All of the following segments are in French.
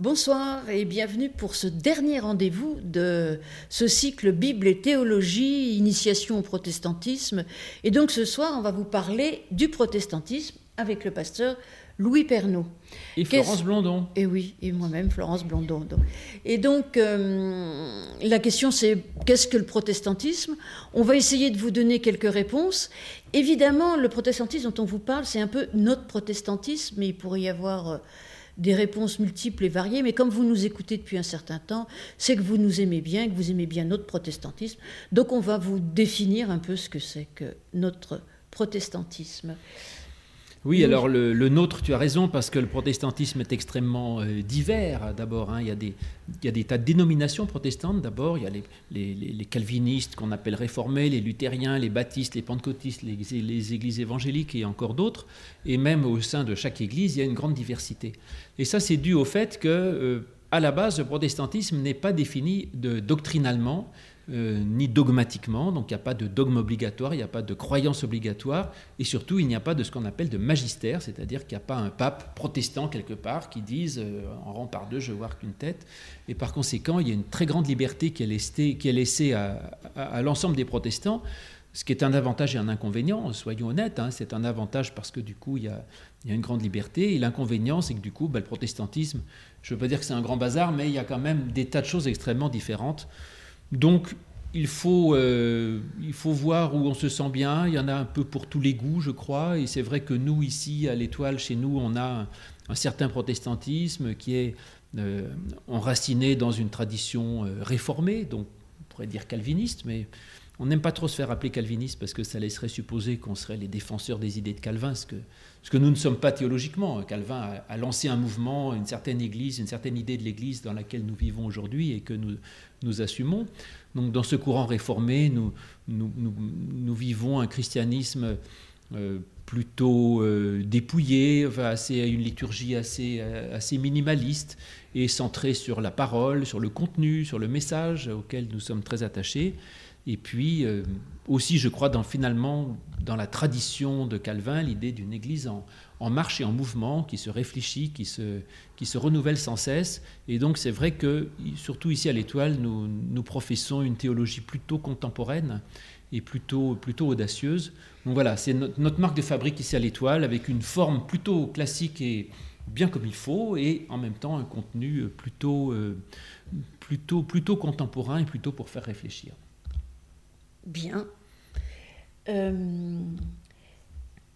Bonsoir et bienvenue pour ce dernier rendez-vous de ce cycle Bible et théologie, initiation au protestantisme. Et donc ce soir, on va vous parler du protestantisme avec le pasteur Louis Pernaud. Et Florence Blondon. Et oui, et moi-même, Florence Blondon. Et donc, euh, la question c'est qu'est-ce que le protestantisme? On va essayer de vous donner quelques réponses. Évidemment, le protestantisme dont on vous parle, c'est un peu notre protestantisme, mais il pourrait y avoir euh, des réponses multiples et variées, mais comme vous nous écoutez depuis un certain temps, c'est que vous nous aimez bien, que vous aimez bien notre protestantisme. Donc on va vous définir un peu ce que c'est que notre protestantisme. Oui, alors le, nôtre, tu as raison, parce que le protestantisme est extrêmement euh, divers. D'abord, hein. il, y a des, il y a des tas de dénominations protestantes. D'abord, il y a les, calvinistes qu'on appelle réformés, les luthériens, les baptistes, les pentecôtistes, les, églises évangéliques et encore d'autres. Et même au sein de chaque église, il y a une grande diversité. Et ça, c'est dû au fait que, euh, à la base, le protestantisme n'est pas défini de, doctrinalement. Euh, ni dogmatiquement, donc il n'y a pas de dogme obligatoire, il n'y a pas de croyance obligatoire, et surtout il n'y a pas de ce qu'on appelle de magistère, c'est-à-dire qu'il n'y a pas un pape protestant quelque part qui dise euh, en rang par deux je vois qu'une tête, et par conséquent il y a une très grande liberté qui est laissée, à, l'ensemble des protestants, ce qui est un avantage et un inconvénient, soyons honnêtes, hein, c'est un avantage parce que du coup il y a, une grande liberté, et l'inconvénient c'est que du coup bah, le protestantisme, je ne veux pas dire que c'est un grand bazar, mais il y a quand même des tas de choses extrêmement différentes. Donc, il faut, euh, il faut voir où on se sent bien. Il y en a un peu pour tous les goûts, je crois. Et c'est vrai que nous, ici, à l'Étoile, chez nous, on a un, certain protestantisme qui est euh, enraciné dans une tradition euh, réformée, donc on pourrait dire calviniste, mais on n'aime pas trop se faire appeler calviniste parce que ça laisserait supposer qu'on serait les défenseurs des idées de Calvin, ce que, nous ne sommes pas théologiquement. Calvin a, lancé un mouvement, une certaine église, une certaine idée de l'église dans laquelle nous vivons aujourd'hui et que nous, assumons. Donc dans ce courant réformé, nous, vivons un christianisme euh, plutôt euh, dépouillé, assez, une liturgie assez, assez minimaliste et centrée sur la parole, sur le contenu, sur le message auquel nous sommes très attachés. Et puis euh, aussi, je crois, finalement, dans la tradition de Calvin, l'idée d'une Église en, marche et en mouvement, qui se réfléchit, qui se, qui se renouvelle sans cesse. Et donc c'est vrai que, surtout ici à l'Étoile, nous, professons une théologie plutôt contemporaine et plutôt, plutôt audacieuse. Donc voilà, c'est notre, marque de fabrique ici à l'Étoile, avec une forme plutôt classique et bien comme il faut, et en même temps un contenu plutôt, euh, plutôt, plutôt contemporain et plutôt pour faire réfléchir bien. Euh,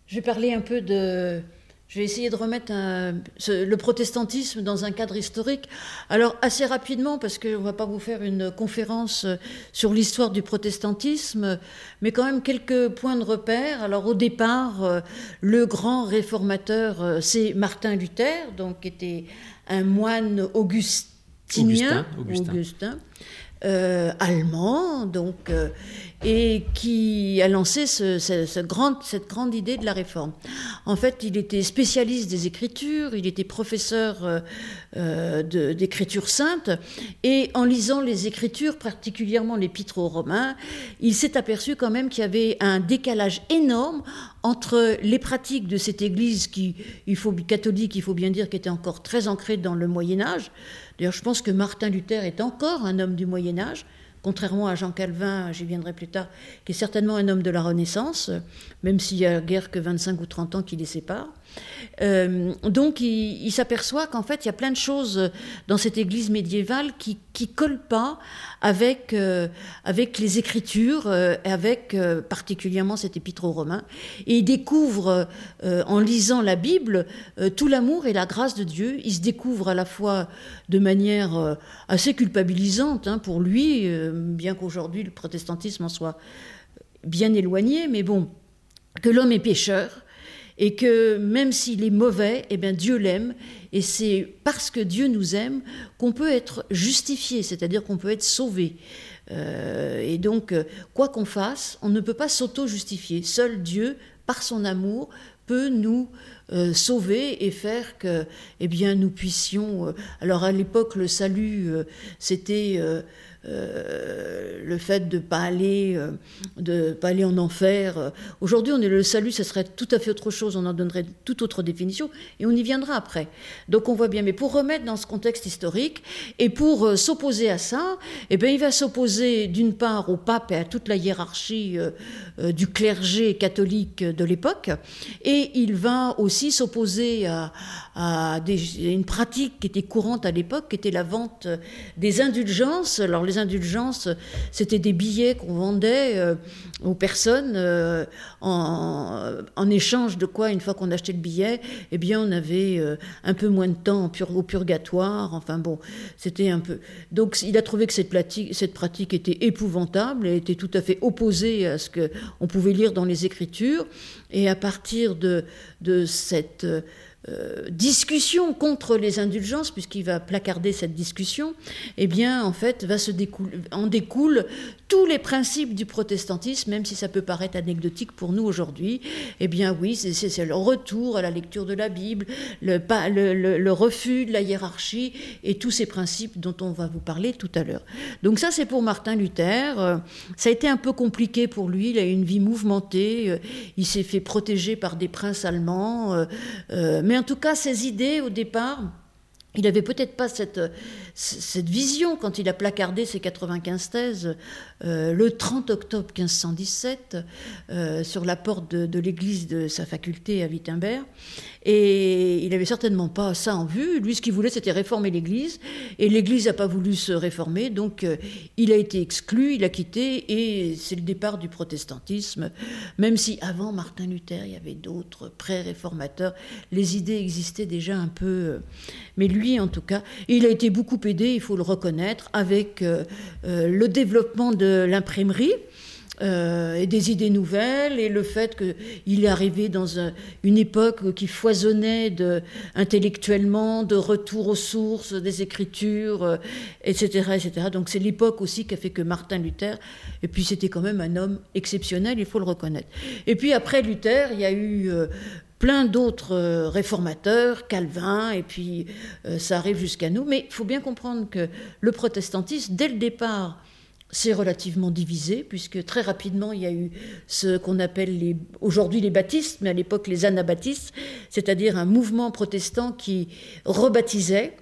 je vais parler un peu de... Je vais essayer de remettre le protestantisme dans un cadre historique. Alors assez rapidement, parce qu'on ne va pas vous faire une conférence sur l'histoire du protestantisme, mais quand même quelques points de repère. Alors au départ, euh, le grand réformateur, euh, c'est Martin Luther, donc qui était un moine augustinien, Augustin, allemand, donc et qui a lancé cette grande idée de la réforme. En fait, il était spécialiste des Écritures, il était professeur euh, euh, d'écriture sainte, et en lisant les Écritures, particulièrement l'Épître aux Romains, il s'est aperçu quand même qu'il y avait un décalage énorme entre les pratiques de cette Église qui, il faut catholique, il faut bien dire, qui était encore très ancrée dans le Moyen Âge. D'ailleurs, je pense que Martin Luther est encore un homme du Moyen Âge contrairement à Jean Calvin, j'y viendrai plus tard, qui est certainement un homme de la Renaissance, même s'il y a guère que 25 ou 30 ans qui les séparent. Euh, donc il, s'aperçoit qu'en fait il y a plein de choses dans cette église médiévale qui ne collent pas avec, euh, avec les écritures, euh, avec particulièrement cet épître aux Romains. Et il découvre en lisant la Bible tout l'amour et la grâce de Dieu. Il se découvre à la fois de manière assez culpabilisante hein, pour lui, bien qu'aujourd'hui le protestantisme en soit bien éloigné, mais bon, que l'homme est pécheur et que même s'il est mauvais, eh bien Dieu l'aime, et c'est parce que Dieu nous aime qu'on peut être justifié, c'est-à-dire qu'on peut être sauvé. Euh, et donc, euh, quoi qu'on fasse, on ne peut pas s'auto-justifier. Seul Dieu, par son amour, peut nous sauver et faire que eh bien, nous puissions... alors à l'époque, le salut, c'était euh, le fait de pas aller, euh, de pas aller en enfer. Aujourd'hui, on est le salut, ça serait tout à fait autre chose. On en donnerait toute autre définition, et on y viendra après. Donc on voit bien. Mais pour remettre dans ce contexte historique et pour euh, s'opposer à ça, eh bien, il va s'opposer d'une part au pape et à toute la hiérarchie du clergé catholique de l'époque, et il va aussi s'opposer à, à une pratique qui était courante à l'époque, qui était la vente des indulgences. Alors les indulgences, c'était des billets qu'on vendait euh, aux personnes euh, en, échange de quoi, une fois qu'on achetait le billet, eh bien on avait euh, un peu moins de temps au purgatoire. Enfin bon, c'était un peu. Donc il a trouvé que cette pratique, cette pratique était épouvantable et était tout à fait opposée à ce que on pouvait lire dans les Écritures. Et à partir de, de cette euh, discussion contre les indulgences, puisqu'il va placarder cette discussion, eh bien, en fait, va se en découle tous les principes du protestantisme, même si ça peut paraître anecdotique pour nous aujourd'hui. Eh bien, oui, c'est le retour à la lecture de la Bible, le, le, le, refus de la hiérarchie et tous ces principes dont on va vous parler tout à l'heure. Donc ça, c'est pour Martin Luther. Euh, ça a été un peu compliqué pour lui. Il a eu une vie mouvementée. Euh, il s'est fait protéger par des princes allemands, mais mais en tout cas, ses idées au départ, il n'avait peut-être pas cette, cette vision quand il a placardé ses 95 thèses euh, le 30 octobre 1517 euh, sur la porte de, l'église de sa faculté à Wittenberg. Et il n'avait certainement pas ça en vue. Lui, ce qu'il voulait, c'était réformer l'église. Et l'église n'a pas voulu se réformer. Donc, euh, il a été exclu, il a quitté. Et c'est le départ du protestantisme. Même si avant Martin Luther, il y avait d'autres pré-réformateurs, les idées existaient déjà un peu. mais lui, en tout cas, il a été beaucoup aidé, il faut le reconnaître, avec le développement de l'imprimerie. Euh, et des idées nouvelles, et le fait qu'il est arrivé dans une époque qui foisonnait intellectuellement, de retour aux sources, des écritures, etc., euh, etc. Donc c'est l'époque aussi qui a fait que Martin Luther, et puis c'était quand même un homme exceptionnel, il faut le reconnaître. Et puis après Luther, il y a eu euh, plein d'autres réformateurs, Calvin, et puis ça arrive jusqu'à nous. Mais il faut bien comprendre que le protestantisme, dès le départ, c'est relativement divisé, puisque très rapidement, il y a eu ce qu'on appelle aujourd'hui les baptistes, mais à l'époque les anabaptistes, c'est-à-dire un mouvement protestant qui rebaptisait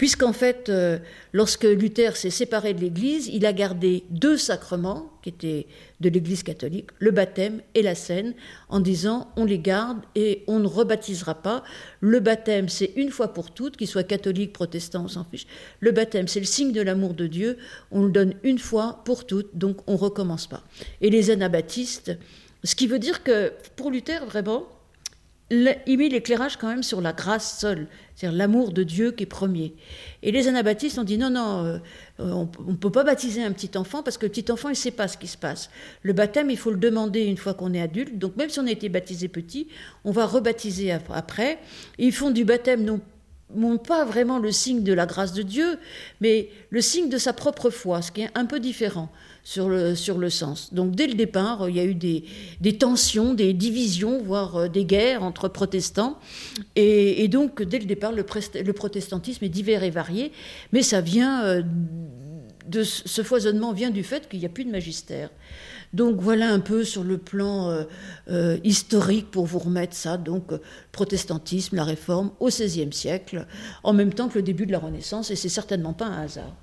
Puisqu'en fait, euh, lorsque Luther s'est séparé de l'Église, il a gardé deux sacrements qui étaient de l'Église catholique, le baptême et la scène, en disant on les garde et on ne rebaptisera pas. Le baptême, c'est une fois pour toutes, qu'il soit catholique, protestant, on s'en fiche. Le baptême, c'est le signe de l'amour de Dieu, on le donne une fois pour toutes, donc on ne recommence pas. Et les anabaptistes, ce qui veut dire que pour Luther, vraiment, il met l'éclairage quand même sur la grâce seule, c'est-à-dire l'amour de Dieu qui est premier. Et les anabaptistes ont dit non, non, euh, on ne peut pas baptiser un petit enfant parce que le petit enfant, il ne sait pas ce qui se passe. Le baptême, il faut le demander une fois qu'on est adulte. Donc même si on a été baptisé petit, on va rebaptiser après. ils font du baptême non pas vraiment le signe de la grâce de Dieu, mais le signe de sa propre foi, ce qui est un peu différent sur le, sur le sens. Donc dès le départ, il y a eu des, des tensions, des divisions, voire euh, des guerres entre protestants. Et, donc dès le départ, le, protestantisme est divers et varié, mais ça vient euh, de ce foisonnement vient du fait qu'il n'y a plus de magistère. Donc voilà un peu sur le plan euh, historique pour vous remettre ça. Donc protestantisme, la réforme au XVIe siècle, en même temps que le début de la Renaissance, et c'est certainement pas un hasard.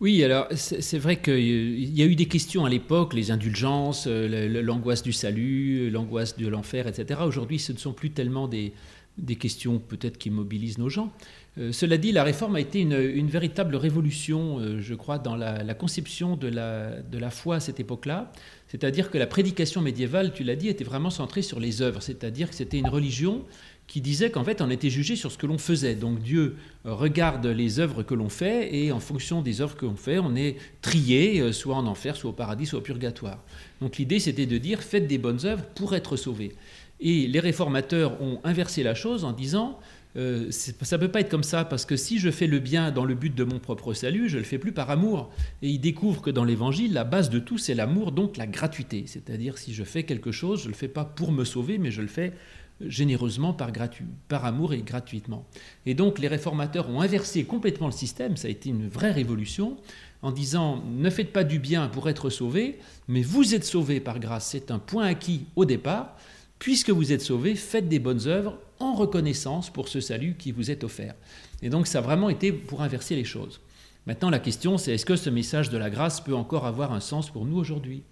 Oui, alors c'est vrai qu'il y a eu des questions à l'époque, les indulgences, euh, l'angoisse du salut, l'angoisse de l'enfer, etc. Aujourd'hui, ce ne sont plus tellement des, des questions peut-être qui mobilisent nos gens. Euh, cela dit, la réforme a été une, véritable révolution, euh, je crois, dans la, conception de la, de la, foi à cette époque-là. C'est-à-dire que la prédication médiévale, tu l'as dit, était vraiment centrée sur les œuvres. C'est-à-dire que c'était une religion qui disait qu'en fait, on était jugé sur ce que l'on faisait. Donc Dieu regarde les œuvres que l'on fait et en fonction des œuvres que l'on fait, on est trié, euh, soit en enfer, soit au paradis, soit au purgatoire. Donc l'idée, c'était de dire, faites des bonnes œuvres pour être sauvés. Et les réformateurs ont inversé la chose en disant euh, ça ne peut pas être comme ça, parce que si je fais le bien dans le but de mon propre salut, je ne le fais plus par amour. Et il découvre que dans l'Évangile, la base de tout, c'est l'amour, donc la gratuité. C'est-à-dire, si je fais quelque chose, je ne le fais pas pour me sauver, mais je le fais généreusement par, amour et gratuitement. Et donc les réformateurs ont inversé complètement le système, ça a été une vraie révolution, en disant ne faites pas du bien pour être sauvé, mais vous êtes sauvé par grâce, c'est un point acquis au départ, puisque vous êtes sauvé, faites des bonnes œuvres en reconnaissance pour ce salut qui vous est offert. Et donc ça a vraiment été pour inverser les choses. Maintenant la question c'est est-ce que ce message de la grâce peut encore avoir un sens pour nous aujourd'hui?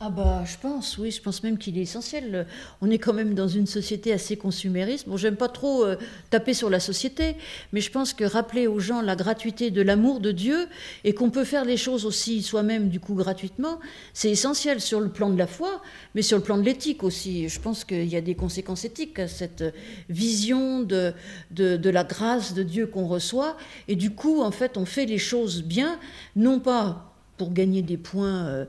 Ah bah je pense, oui, je pense même qu'il est essentiel. On est quand même dans une société assez consumériste. Bon, j'aime pas trop euh, taper sur la société, mais je pense que rappeler aux gens la gratuité de l'amour de Dieu et qu'on peut faire les choses aussi soi-même du coup gratuitement, c'est essentiel sur le plan de la foi, mais sur le plan de l'éthique aussi. Je pense qu'il y a des conséquences éthiques à cette vision de, de, la grâce de Dieu qu'on reçoit. Et du coup, en fait, on fait les choses bien, non pas pour gagner des points euh,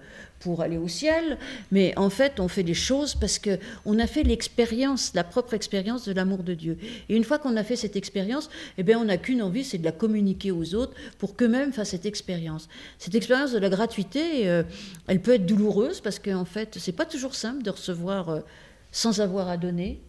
pour aller au ciel, mais en fait, on fait des choses parce que on a fait l'expérience, la propre expérience de l'amour de Dieu. Et une fois qu'on a fait cette expérience, eh bien, on n'a qu'une envie, c'est de la communiquer aux autres pour qu'eux-mêmes fassent cette expérience. Cette expérience de la gratuité, euh, elle peut être douloureuse parce qu'en fait, c'est pas toujours simple de recevoir euh, sans avoir à donner.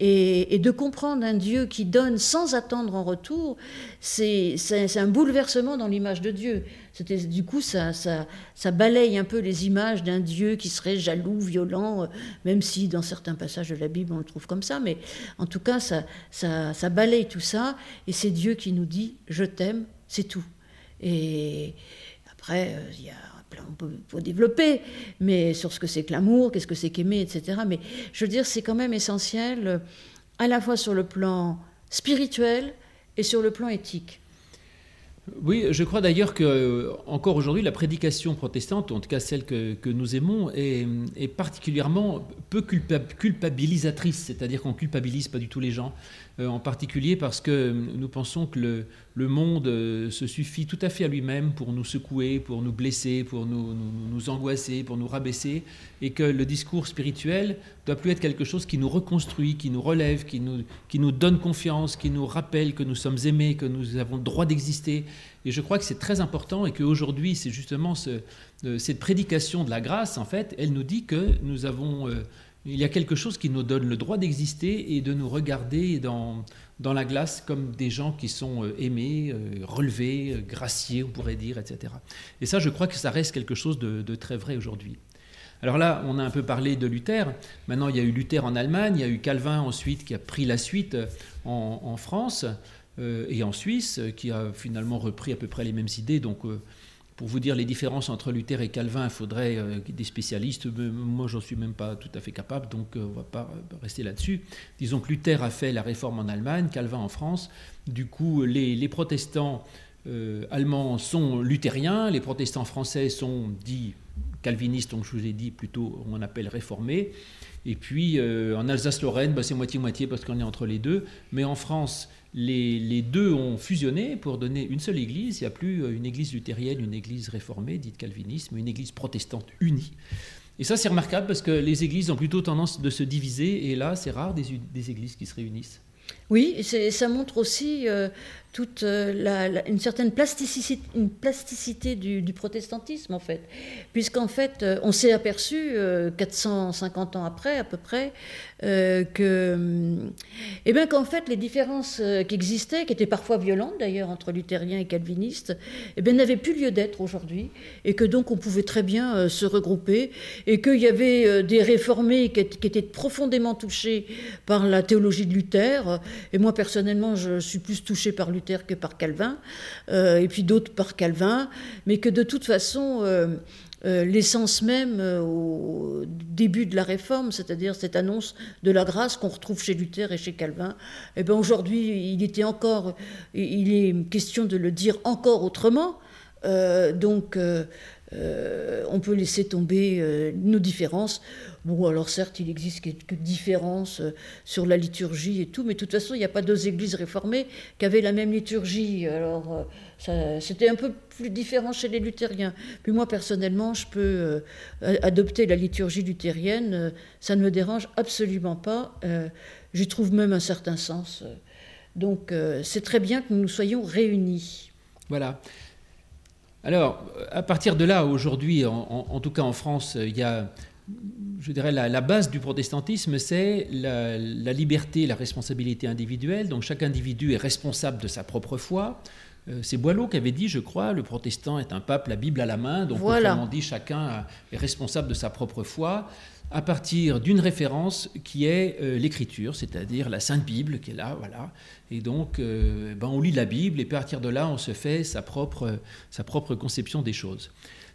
Et, de comprendre un Dieu qui donne sans attendre en retour, c'est un bouleversement dans l'image de Dieu. Du coup, ça, ça, ça, balaye un peu les images d'un Dieu qui serait jaloux, violent, euh, même si dans certains passages de la Bible on le trouve comme ça, mais en tout cas, ça, ça, ça balaye tout ça, et c'est Dieu qui nous dit « je t'aime », c'est tout. Et après, euh, il y a on peut, développer, mais sur ce que c'est que l'amour, qu'est-ce que c'est qu'aimer, etc. Mais je veux dire, c'est quand même essentiel, euh, à la fois sur le plan spirituel et sur le plan éthique. Oui, je crois d'ailleurs que euh, encore aujourd'hui, la prédication protestante, en tout cas celle que, nous aimons, est, particulièrement peu culpabilisatrice, c'est-à-dire qu'on culpabilise pas du tout les gens. Euh, en particulier parce que nous pensons que le, monde euh, se suffit tout à fait à lui-même pour nous secouer, pour nous blesser, pour nous, nous, angoisser, pour nous rabaisser, et que le discours spirituel doit plus être quelque chose qui nous reconstruit, qui nous relève, qui nous, qui nous donne confiance, qui nous rappelle que nous sommes aimés, que nous avons le droit d'exister. Et je crois que c'est très important et qu'aujourd'hui, c'est justement euh, cette prédication de la grâce, en fait, elle nous dit que nous avons il y a quelque chose qui nous donne le droit d'exister et de nous regarder dans, dans la glace comme des gens qui sont euh, aimés, euh, relevés, euh, graciés, on pourrait dire, etc. Et ça, je crois que ça reste quelque chose de, très vrai aujourd'hui. Alors là, on a un peu parlé de Luther. Maintenant, il y a eu Luther en Allemagne, il y a eu Calvin ensuite qui a pris la suite en, France et en Suisse, qui a finalement repris à peu près les mêmes idées. Donc, pour vous dire les différences entre Luther et Calvin, il faudrait euh, des spécialistes. Moi, j'en suis même pas tout à fait capable, donc euh, on va pas rester là-dessus. Disons que Luther a fait la réforme en Allemagne, Calvin en France. Du coup, les, protestants euh, allemands sont luthériens, les protestants français sont dits calvinistes, donc je vous ai dit plutôt on appelle réformés. Et puis en Alsace-Lorraine, bah, c'est moitié-moitié parce qu'on est entre les deux. Mais en France, les, deux ont fusionné pour donner une seule église. Il n'y a plus euh, une église luthérienne, une église réformée, dite calviniste, mais une église protestante unie. Et ça, c'est remarquable parce que les églises ont plutôt tendance de se diviser, et là, c'est rare des, églises qui se réunissent. Oui, ça montre aussi euh, toute euh, une certaine plasticité, du, protestantisme, en fait. Puisqu'en fait, euh, on s'est aperçu, 450 euh, ans après, à peu près, que, eh bien, qu'en fait, les différences qui existaient, qui étaient parfois violentes d'ailleurs entre luthériens et calvinistes, eh bien, n'avaient plus lieu d'être aujourd'hui, et que donc on pouvait très bien se regrouper, et qu'il y avait des réformés qui, qui, étaient profondément touchés par la théologie de Luther, et moi personnellement, je suis plus touchée par Luther que par Calvin, euh, et puis d'autres par Calvin, mais que de toute façon, euh, euh, l'essence même au début de la réforme, c'est-à-dire cette annonce de la grâce qu'on retrouve chez Luther et chez Calvin, eh ben aujourd'hui, il était encore, il est question de le dire encore autrement. donc, on peut laisser tomber nos différences. Bon, alors certes, il existe quelques différences euh, sur la liturgie et tout, mais de toute façon, il n'y a pas deux églises réformées qui avaient la même liturgie. Alors, euh, c'était un peu plus différent chez les luthériens. Puis moi, personnellement, je peux euh, adopter la liturgie luthérienne, ça ne me dérange absolument pas. j'y trouve même un certain sens. Donc c'est très bien que nous soyons réunis. Voilà. Alors, à partir de là, aujourd'hui, en, tout cas en France, il y a, je dirais, la, base du protestantisme, c'est la, liberté, la responsabilité individuelle. Donc, chaque individu est responsable de sa propre foi. Euh, c'est Boileau qui avait dit, je crois, le protestant est un pape, la Bible à la main. Donc, voilà. autrement dit, chacun est responsable de sa propre foi à partir d'une référence qui est euh, l'écriture, c'est-à-dire la Sainte Bible qui est là, voilà. Et donc, euh, ben on lit la Bible et à partir de là, on se fait sa propre, sa propre conception des choses.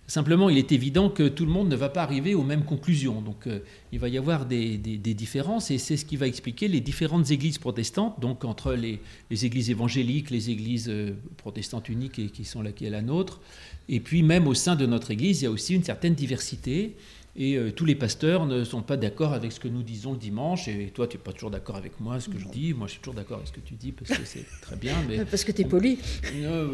Simplement, il est évident que tout le monde ne va pas arriver aux mêmes conclusions. Donc, euh, il va y avoir des, différences et c'est ce qui va expliquer les différentes églises protestantes, donc entre les, églises évangéliques, les églises protestantes uniques et, qui sont la nôtre. Et puis, même au sein de notre église, il y a aussi une certaine diversité. Et euh, tous les pasteurs ne sont pas d'accord avec ce que nous disons le dimanche. Et toi, tu n'es pas toujours d'accord avec moi, ce que je dis. Moi, je suis toujours d'accord avec ce que tu dis parce que c'est très bien. Mais, parce que tu es poli.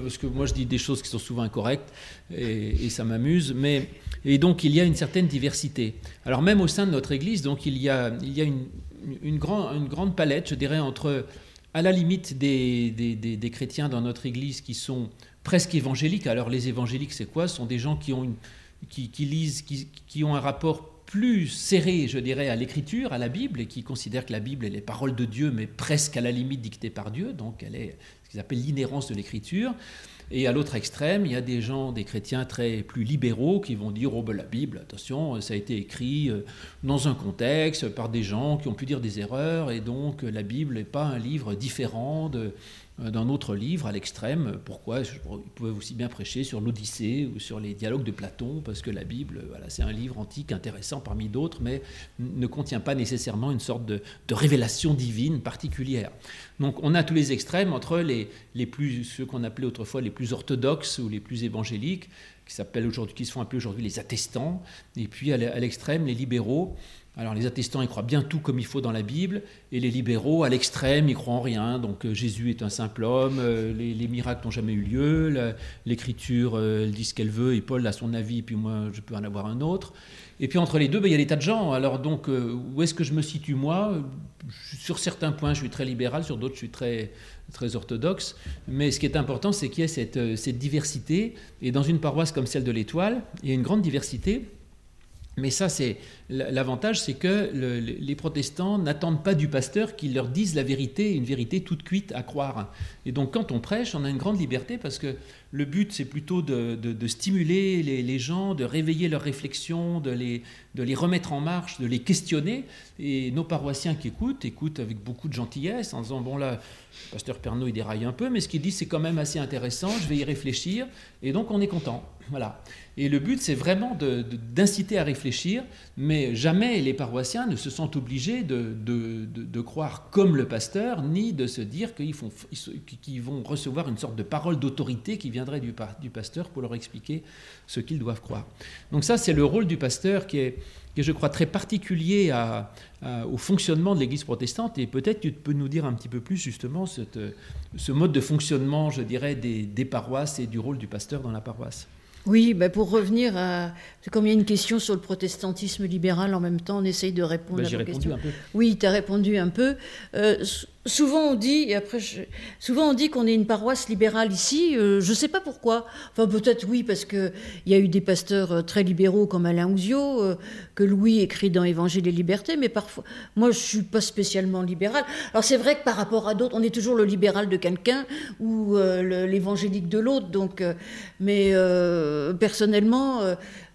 parce que moi, je dis des choses qui sont souvent incorrectes et, ça m'amuse. Mais, et donc, il y a une certaine diversité. Alors, même au sein de notre Église, donc, il y a, il y a une, une, grand, une grande palette, je dirais, entre, à la limite, des, des, des, des chrétiens dans notre Église qui sont presque évangéliques. Alors, les évangéliques, c'est quoi? Ce sont des gens qui ont une qui, lisent, qui, ont un rapport plus serré, je dirais, à l'écriture, à la Bible, et qui considèrent que la Bible est les paroles de Dieu, mais presque à la limite dictée par Dieu, donc elle est ce qu'ils appellent l'inhérence de l'écriture. Et à l'autre extrême, il y a des gens, des chrétiens très plus libéraux qui vont dire, oh ben la Bible, attention, ça a été écrit euh, dans un contexte par des gens qui ont pu dire des erreurs, et donc la Bible n'est pas un livre différent de, euh, d'un autre livre à l'extrême. Pourquoi Ils pouvaient aussi bien prêcher sur l'Odyssée ou sur les dialogues de Platon, parce que la Bible, voilà, c'est un livre antique intéressant parmi d'autres, mais ne contient pas nécessairement une sorte de, révélation divine particulière. Donc on a tous les extrêmes entre les, les plus, ceux qu'on appelait autrefois les plus orthodoxes ou les plus évangéliques, qui, s'appellent qui se font appeler aujourd'hui les attestants, et puis à l'extrême les libéraux alors les attestants, ils croient bien tout comme il faut dans la Bible, et les libéraux, à l'extrême, ils croient en rien. Donc euh, Jésus est un simple homme, euh, les, miracles n'ont jamais eu lieu, l'Écriture, euh, elle dit ce qu'elle veut, et Paul a son avis, puis moi, je peux en avoir un autre. Et puis entre les deux, ben, il y a des tas de gens. Alors donc, où est-ce que je me situe moi? Sur certains points, je suis très libéral, sur d'autres, je suis très, très orthodoxe. Mais ce qui est important, c'est qu'il y ait cette, cette diversité. Et dans une paroisse comme celle de l'Étoile, il y a une grande diversité. Mais ça, c'est l'avantage, c'est que les protestants n'attendent pas du pasteur qu'il leur dise la vérité, une vérité toute cuite à croire. Et donc, quand on prêche, on a une grande liberté parce que le but, c'est plutôt de, stimuler les, gens, de réveiller leurs réflexions, de les, remettre en marche, de les questionner. Et nos paroissiens qui écoutent, écoutent avec beaucoup de gentillesse en disant bon là, le pasteur Pernod il déraille un peu, mais ce qu'il dit c'est quand même assez intéressant. Je vais y réfléchir. Et donc, on est content. Voilà. Et le but, c'est vraiment d'inciter à réfléchir, mais jamais les paroissiens ne se sentent obligés de, croire comme le pasteur, ni de se dire qu'ils vont recevoir une sorte de parole d'autorité qui viendrait du, pasteur pour leur expliquer ce qu'ils doivent croire. Donc ça, c'est le rôle du pasteur qui est, je crois, très particulier au fonctionnement de l'Église protestante. Et peut-être tu peux nous dire un petit peu plus justement ce mode de fonctionnement, je dirais, des paroisses et du rôle du pasteur dans la paroisse. Oui, ben pour revenir à. Comme il y a une question sur le protestantisme libéral, en même temps, on essaye de répondre ben, à la question. Un peu. Oui, tu as répondu un peu. Euh, souvent on dit, et après, souvent on dit qu'on est une paroisse libérale ici. Euh, je ne sais pas pourquoi. Enfin, peut-être oui, parce qu'il y a eu des pasteurs euh, très libéraux comme Alain Ouzio, euh, que Louis écrit dans Évangile et Liberté, mais parfois, moi, je suis pas spécialement libéral. Alors, c'est vrai que par rapport à d'autres, on est toujours le libéral de quelqu'un ou l'évangélique de l'autre. Donc, mais personnellement,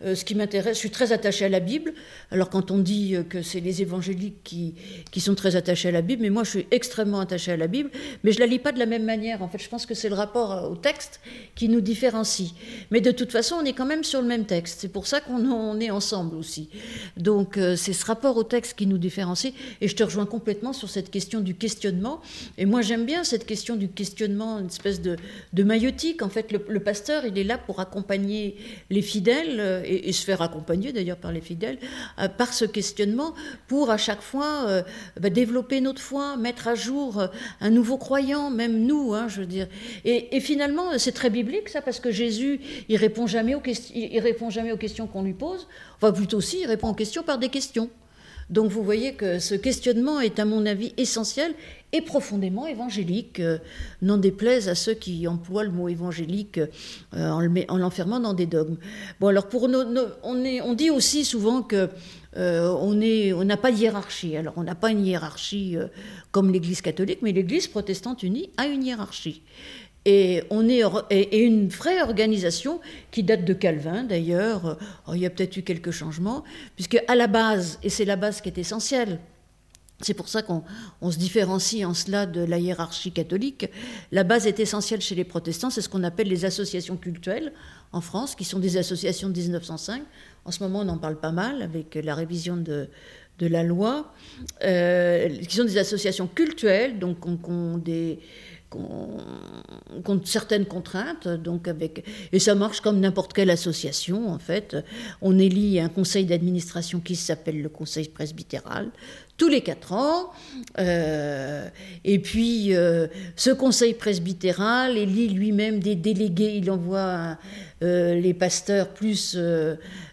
euh, ce qui m'intéresse, je suis très attachée à la Bible. Alors quand on dit euh, que c'est les évangéliques qui, qui sont très attachés à la Bible, mais moi je suis extrêmement attachée à la Bible, mais je la lis pas de la même manière. En fait, je pense que c'est le rapport au texte qui nous différencie. Mais de toute façon, on est quand même sur le même texte. C'est pour ça qu'on est ensemble aussi. Donc euh, c'est ce rapport au texte qui nous différencie. Et je te rejoins complètement sur cette question du questionnement. Et moi j'aime bien cette question du questionnement, une espèce de, de maïotique. En fait, le pasteur, il est là pour accompagner les fidèles et, se faire accompagner d'ailleurs par les fidèles, euh, par ce questionnement pour à chaque fois euh, bah, développer notre foi, mettre à jour euh, un nouveau croyant, même nous, hein, je veux dire. Et, finalement, c'est très biblique ça, parce que Jésus, il répond jamais aux, il répond jamais aux questions qu'on lui pose, enfin plutôt aussi, il répond aux questions par des questions. Donc vous voyez que ce questionnement est à mon avis essentiel et profondément évangélique, euh, n'en déplaise à ceux qui emploient le mot évangélique euh, en l'enfermant dans des dogmes. Bon alors pour on, est, on dit aussi souvent que euh, on n'a pas de hiérarchie. Alors on n'a pas une hiérarchie comme l'Église catholique, mais l'Église protestante unie a une hiérarchie. Et, on est, et, une vraie organisation qui date de Calvin d'ailleurs. Oh, il y a peut-être eu quelques changements, puisque à la base, et c'est la base qui est essentielle, c'est pour ça qu'on se différencie en cela de la hiérarchie catholique. La base est essentielle chez les protestants, c'est ce qu'on appelle les associations cultuelles en France, qui sont des associations de 1905. En ce moment, on en parle pas mal avec la révision de, la loi, euh, qui sont des associations cultuelles, donc ont des contre certaines contraintes, donc avec et ça marche comme n'importe quelle association en fait. On élit un conseil d'administration qui s'appelle le conseil presbytéral tous les quatre ans, euh, et puis euh, ce conseil presbytéral élit lui-même des délégués. Il envoie euh, les pasteurs plus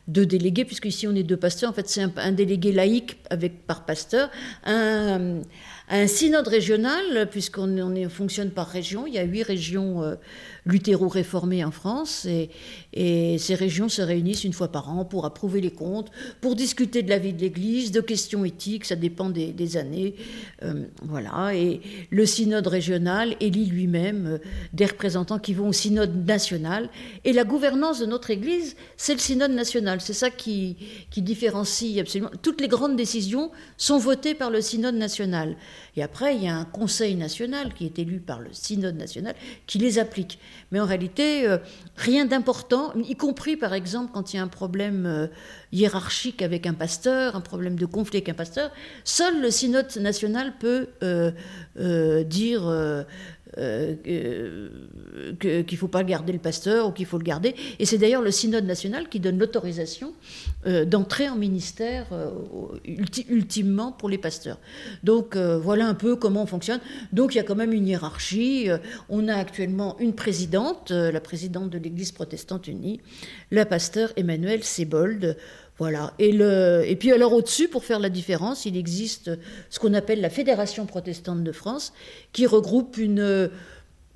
deux délégués, puisque ici on est deux pasteurs. En fait, c'est un, délégué laïque avec par pasteur, un un synode régional, puisqu'on on fonctionne par région. Il y a huit régions luthéro-réformées en France, et, ces régions se réunissent une fois par an pour approuver les comptes, pour discuter de la vie de l'Église, de questions éthiques, ça dépend des, années. Euh, voilà, et le synode régional élit lui-même euh, des représentants qui vont au synode national, et la gouvernance de notre Église, c'est le synode national. C'est ça qui différencie absolument. Toutes les grandes décisions sont votées par le synode national. Et après, il y a un conseil national qui est élu par le synode national qui les applique. Mais en réalité, euh, rien d'important, y compris par exemple quand il y a un problème euh, hiérarchique avec un pasteur, un problème de conflit avec un pasteur, seul le synode national peut euh, dire euh, qu'il ne faut pas garder le pasteur ou qu'il faut le garder. Et c'est d'ailleurs le synode national qui donne l'autorisation euh, d'entrer en ministère euh, ultimement pour les pasteurs. Donc voilà un peu comment on fonctionne. Donc il y a quand même une hiérarchie. on a actuellement une présidente, la présidente de l'Église protestante unie, la pasteur Emmanuel Sebold. Voilà. Et, le, et puis alors au-dessus, pour faire la différence, il existe ce qu'on appelle la Fédération protestante de France, qui regroupe une,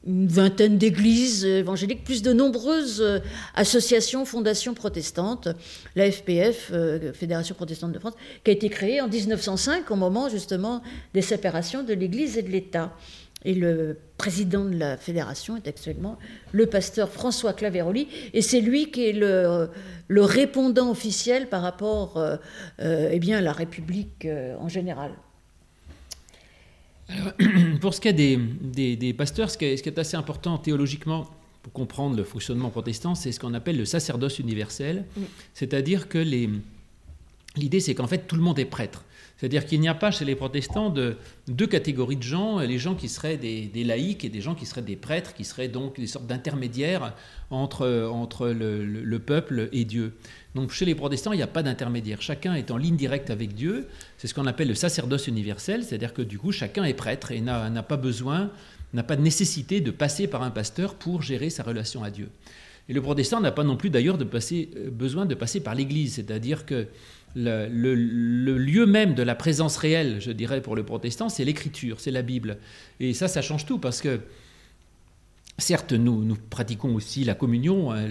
vingtaine d'églises évangéliques, plus de nombreuses associations, fondations protestantes. La FPF, euh, Fédération protestante de France, qui a été créée en 1905, au moment justement des séparations de l'Église et de l'État. Et le président de la fédération est actuellement le pasteur François Claveroli, et c'est lui qui est le, le, répondant officiel par rapport euh, euh, eh bien, à la République euh, en général. pour ce qui est des, des, des pasteurs, ce qui, est, ce qui, est, assez important théologiquement pour comprendre le fonctionnement protestant, c'est ce qu'on appelle le sacerdoce universel, c'est-à-dire que l'idée c'est qu'en fait tout le monde est prêtre. C'est-à-dire qu'il n'y a pas chez les protestants de, deux catégories de gens, les gens qui seraient des, laïcs et des gens qui seraient des prêtres, qui seraient donc des sortes d'intermédiaires entre, entre le, peuple et Dieu. Donc chez les protestants, il n'y a pas d'intermédiaire. Chacun est en ligne directe avec Dieu. C'est ce qu'on appelle le sacerdoce universel, c'est-à-dire que du coup, chacun est prêtre et n'a pas besoin, n'a pas de nécessité de passer par un pasteur pour gérer sa relation à Dieu. Et le protestant n'a pas non plus d'ailleurs euh, besoin de passer par l'Église, c'est-à-dire que le, lieu même de la présence réelle, je dirais, pour le protestant, c'est l'écriture, c'est la Bible. Et ça, ça change tout parce que, certes, nous, nous pratiquons aussi la communion, hein,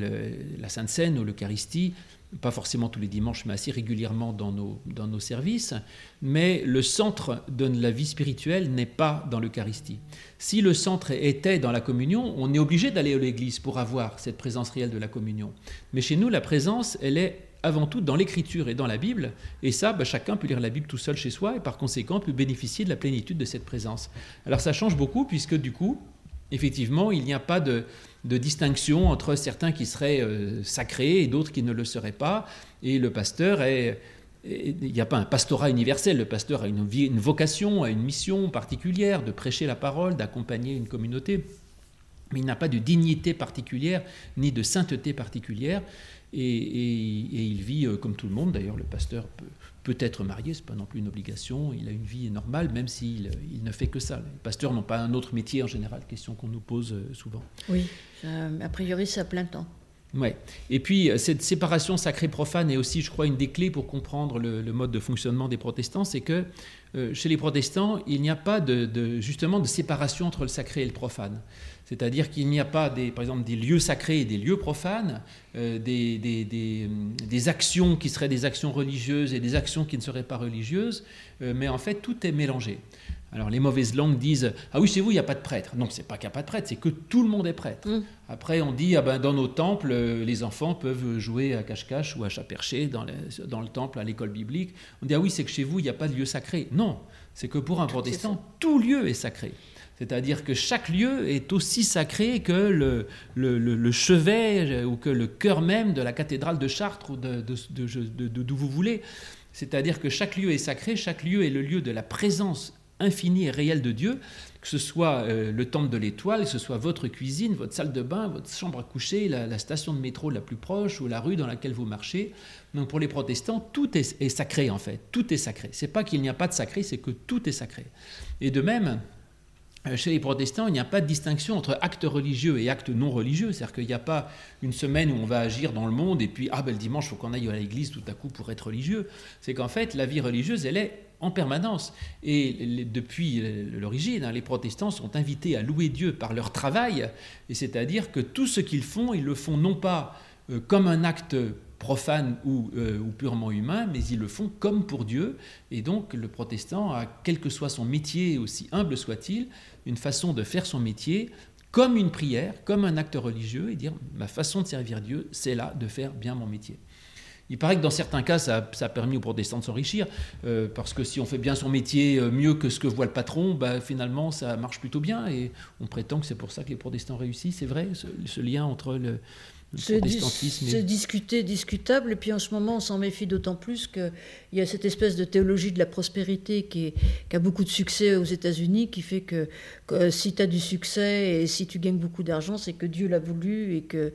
la Sainte Seine ou l'Eucharistie, pas forcément tous les dimanches, mais assez régulièrement dans nos, dans nos services, mais le centre de la vie spirituelle n'est pas dans l'Eucharistie. Si le centre était dans la communion, on est obligé d'aller à l'église pour avoir cette présence réelle de la communion. Mais chez nous, la présence, elle est avant tout dans l'écriture et dans la Bible. Et ça, bah, chacun peut lire la Bible tout seul chez soi et par conséquent peut bénéficier de la plénitude de cette présence. Alors ça change beaucoup puisque du coup, effectivement, il n'y a pas de, distinction entre certains qui seraient euh, sacrés et d'autres qui ne le seraient pas. Et le pasteur est... Il n'y a pas un pastorat universel, le pasteur a une, une vocation, a une mission particulière de prêcher la parole, d'accompagner une communauté mais il n'a pas de dignité particulière ni de sainteté particulière. Et, il vit euh, comme tout le monde. D'ailleurs, le pasteur peut, être marié, ce n'est pas non plus une obligation. Il a une vie normale, même s'il il ne fait que ça. Les pasteurs n'ont pas un autre métier en général, question qu'on nous pose euh, souvent. Oui, a priori, c'est à plein temps. Ouais. Et puis, cette séparation sacré-profane est aussi, je crois, une des clés pour comprendre le, mode de fonctionnement des protestants. C'est que chez les protestants, il n'y a pas de, justement de séparation entre le sacré et le profane. C'est-à-dire qu'il n'y a pas, des, par exemple, des lieux sacrés et des lieux profanes, euh, des, des, actions qui seraient des actions religieuses et des actions qui ne seraient pas religieuses, euh, mais en fait, tout est mélangé. Alors les mauvaises langues disent Ah oui, chez vous, il n'y a pas de prêtre. Non, c'est pas qu'il n'y a pas de prêtre, c'est que tout le monde est prêtre. Mm. Après, on dit ah ben, Dans nos temples, euh, les enfants peuvent jouer à cache-cache ou à chat perché dans, dans le temple, à l'école biblique. On dit Ah oui, c'est que chez vous, il n'y a pas de lieu sacré. Non, c'est que pour un protestant, tout lieu est sacré. C'est-à-dire que chaque lieu est aussi sacré que le, chevet ou que le cœur même de la cathédrale de Chartres ou d'où vous voulez. C'est-à-dire que chaque lieu est sacré, chaque lieu est le lieu de la présence infinie et réelle de Dieu, que ce soit euh, le temple de l'étoile, que ce soit votre cuisine, votre salle de bain, votre chambre à coucher, la, station de métro la plus proche ou la rue dans laquelle vous marchez. Donc pour les protestants, tout est, est sacré en fait, tout est sacré. C'est pas qu'il n'y a pas de sacré, c'est que tout est sacré. Et de même, euh, chez les protestants, il n'y a pas de distinction entre actes religieux et actes non religieux. C'est-à-dire qu'il n'y a pas une semaine où on va agir dans le monde et puis, ah ben le dimanche, il faut qu'on aille à l'église tout à coup pour être religieux. C'est qu'en fait, la vie religieuse, elle est en permanence. Et depuis l'origine, hein, les protestants sont invités à louer Dieu par leur travail, et c'est-à-dire que tout ce qu'ils font, ils le font non pas euh, comme un acte profane euh, ou, purement humain, mais ils le font comme pour Dieu. Et donc le protestant a, quel que soit son métier, aussi humble soit-il, une façon de faire son métier comme une prière, comme un acte religieux, et dire ma façon de servir Dieu, c'est là de faire bien mon métier. Il paraît que dans certains cas, ça, a permis aux protestants de s'enrichir, euh, parce que si on fait bien son métier euh, mieux que ce que voit le patron, bah, finalement, ça marche plutôt bien, et on prétend que c'est pour ça que les protestants réussissent. C'est vrai, ce, lien entre le, c'est discuté, discutable, et puis en ce moment, on s'en méfie d'autant plus qu'il y a cette espèce de théologie de la prospérité qui, a beaucoup de succès aux États-Unis, qui fait que, si tu as du succès et si tu gagnes beaucoup d'argent, c'est que Dieu l'a voulu et que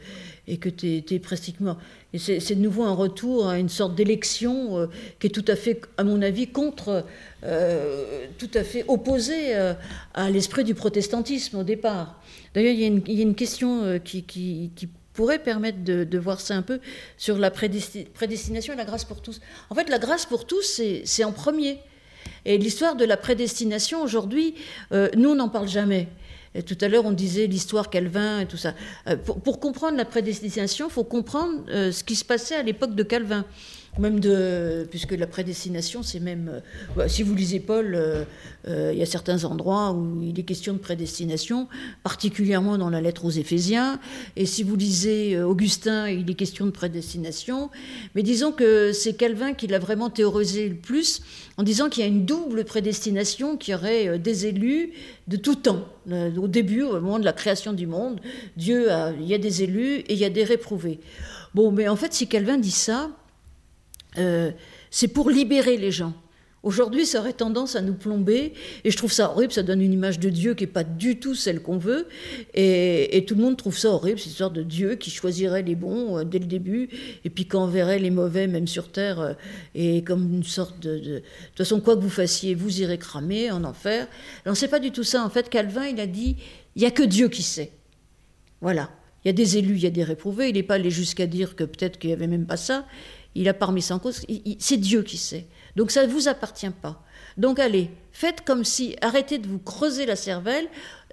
et que tu es, pratiquement. Et c'est de nouveau un retour à une sorte d'élection euh, qui est tout à fait, à mon avis, contre, euh, tout à fait opposé euh, à l'esprit du protestantisme au départ. D'ailleurs, il, y, a une question qui, qui, qui pourrait permettre de, voir ça un peu sur la prédestination et la grâce pour tous. En fait, la grâce pour tous, c'est en premier. Et l'histoire de la prédestination, aujourd'hui, euh, nous, on n'en parle jamais. Tout à l'heure, on disait l'histoire Calvin et tout ça. Euh, pour, comprendre la prédestination, il faut comprendre euh, ce qui se passait à l'époque de Calvin même de, puisque la prédestination, c'est même, euh, si vous lisez Paul, euh, euh, il y a certains endroits où il est question de prédestination, particulièrement dans la lettre aux Éphésiens, et si vous lisez Augustin, il est question de prédestination, mais disons que c'est Calvin qui l'a vraiment théorisé le plus, en disant qu'il y a une double prédestination, qui aurait des élus de tout temps. Au début, au moment de la création du monde, Dieu a, il y a des élus et il y a des réprouvés. Bon, mais en fait, si Calvin dit ça, euh, c'est pour libérer les gens. Aujourd'hui, ça aurait tendance à nous plomber, et je trouve ça horrible, ça donne une image de Dieu qui n'est pas du tout celle qu'on veut, et, tout le monde trouve ça horrible, cette histoire de Dieu qui choisirait les bons euh, dès le début, et puis qu'enverrait les mauvais, même sur Terre, euh, et comme une sorte de, de... toute façon, quoi que vous fassiez, vous irez cramer en enfer. Alors, c'est pas du tout ça. En fait, Calvin, il a dit, il n'y a que Dieu qui sait. Voilà. Il y a des élus, il y a des réprouvés. Il n'est pas allé jusqu'à dire que peut-être qu'il n'y avait même pas ça il a parmi ça en cause, c'est Dieu qui sait. Donc ça ne vous appartient pas. Donc allez, faites comme si, arrêtez de vous creuser la cervelle,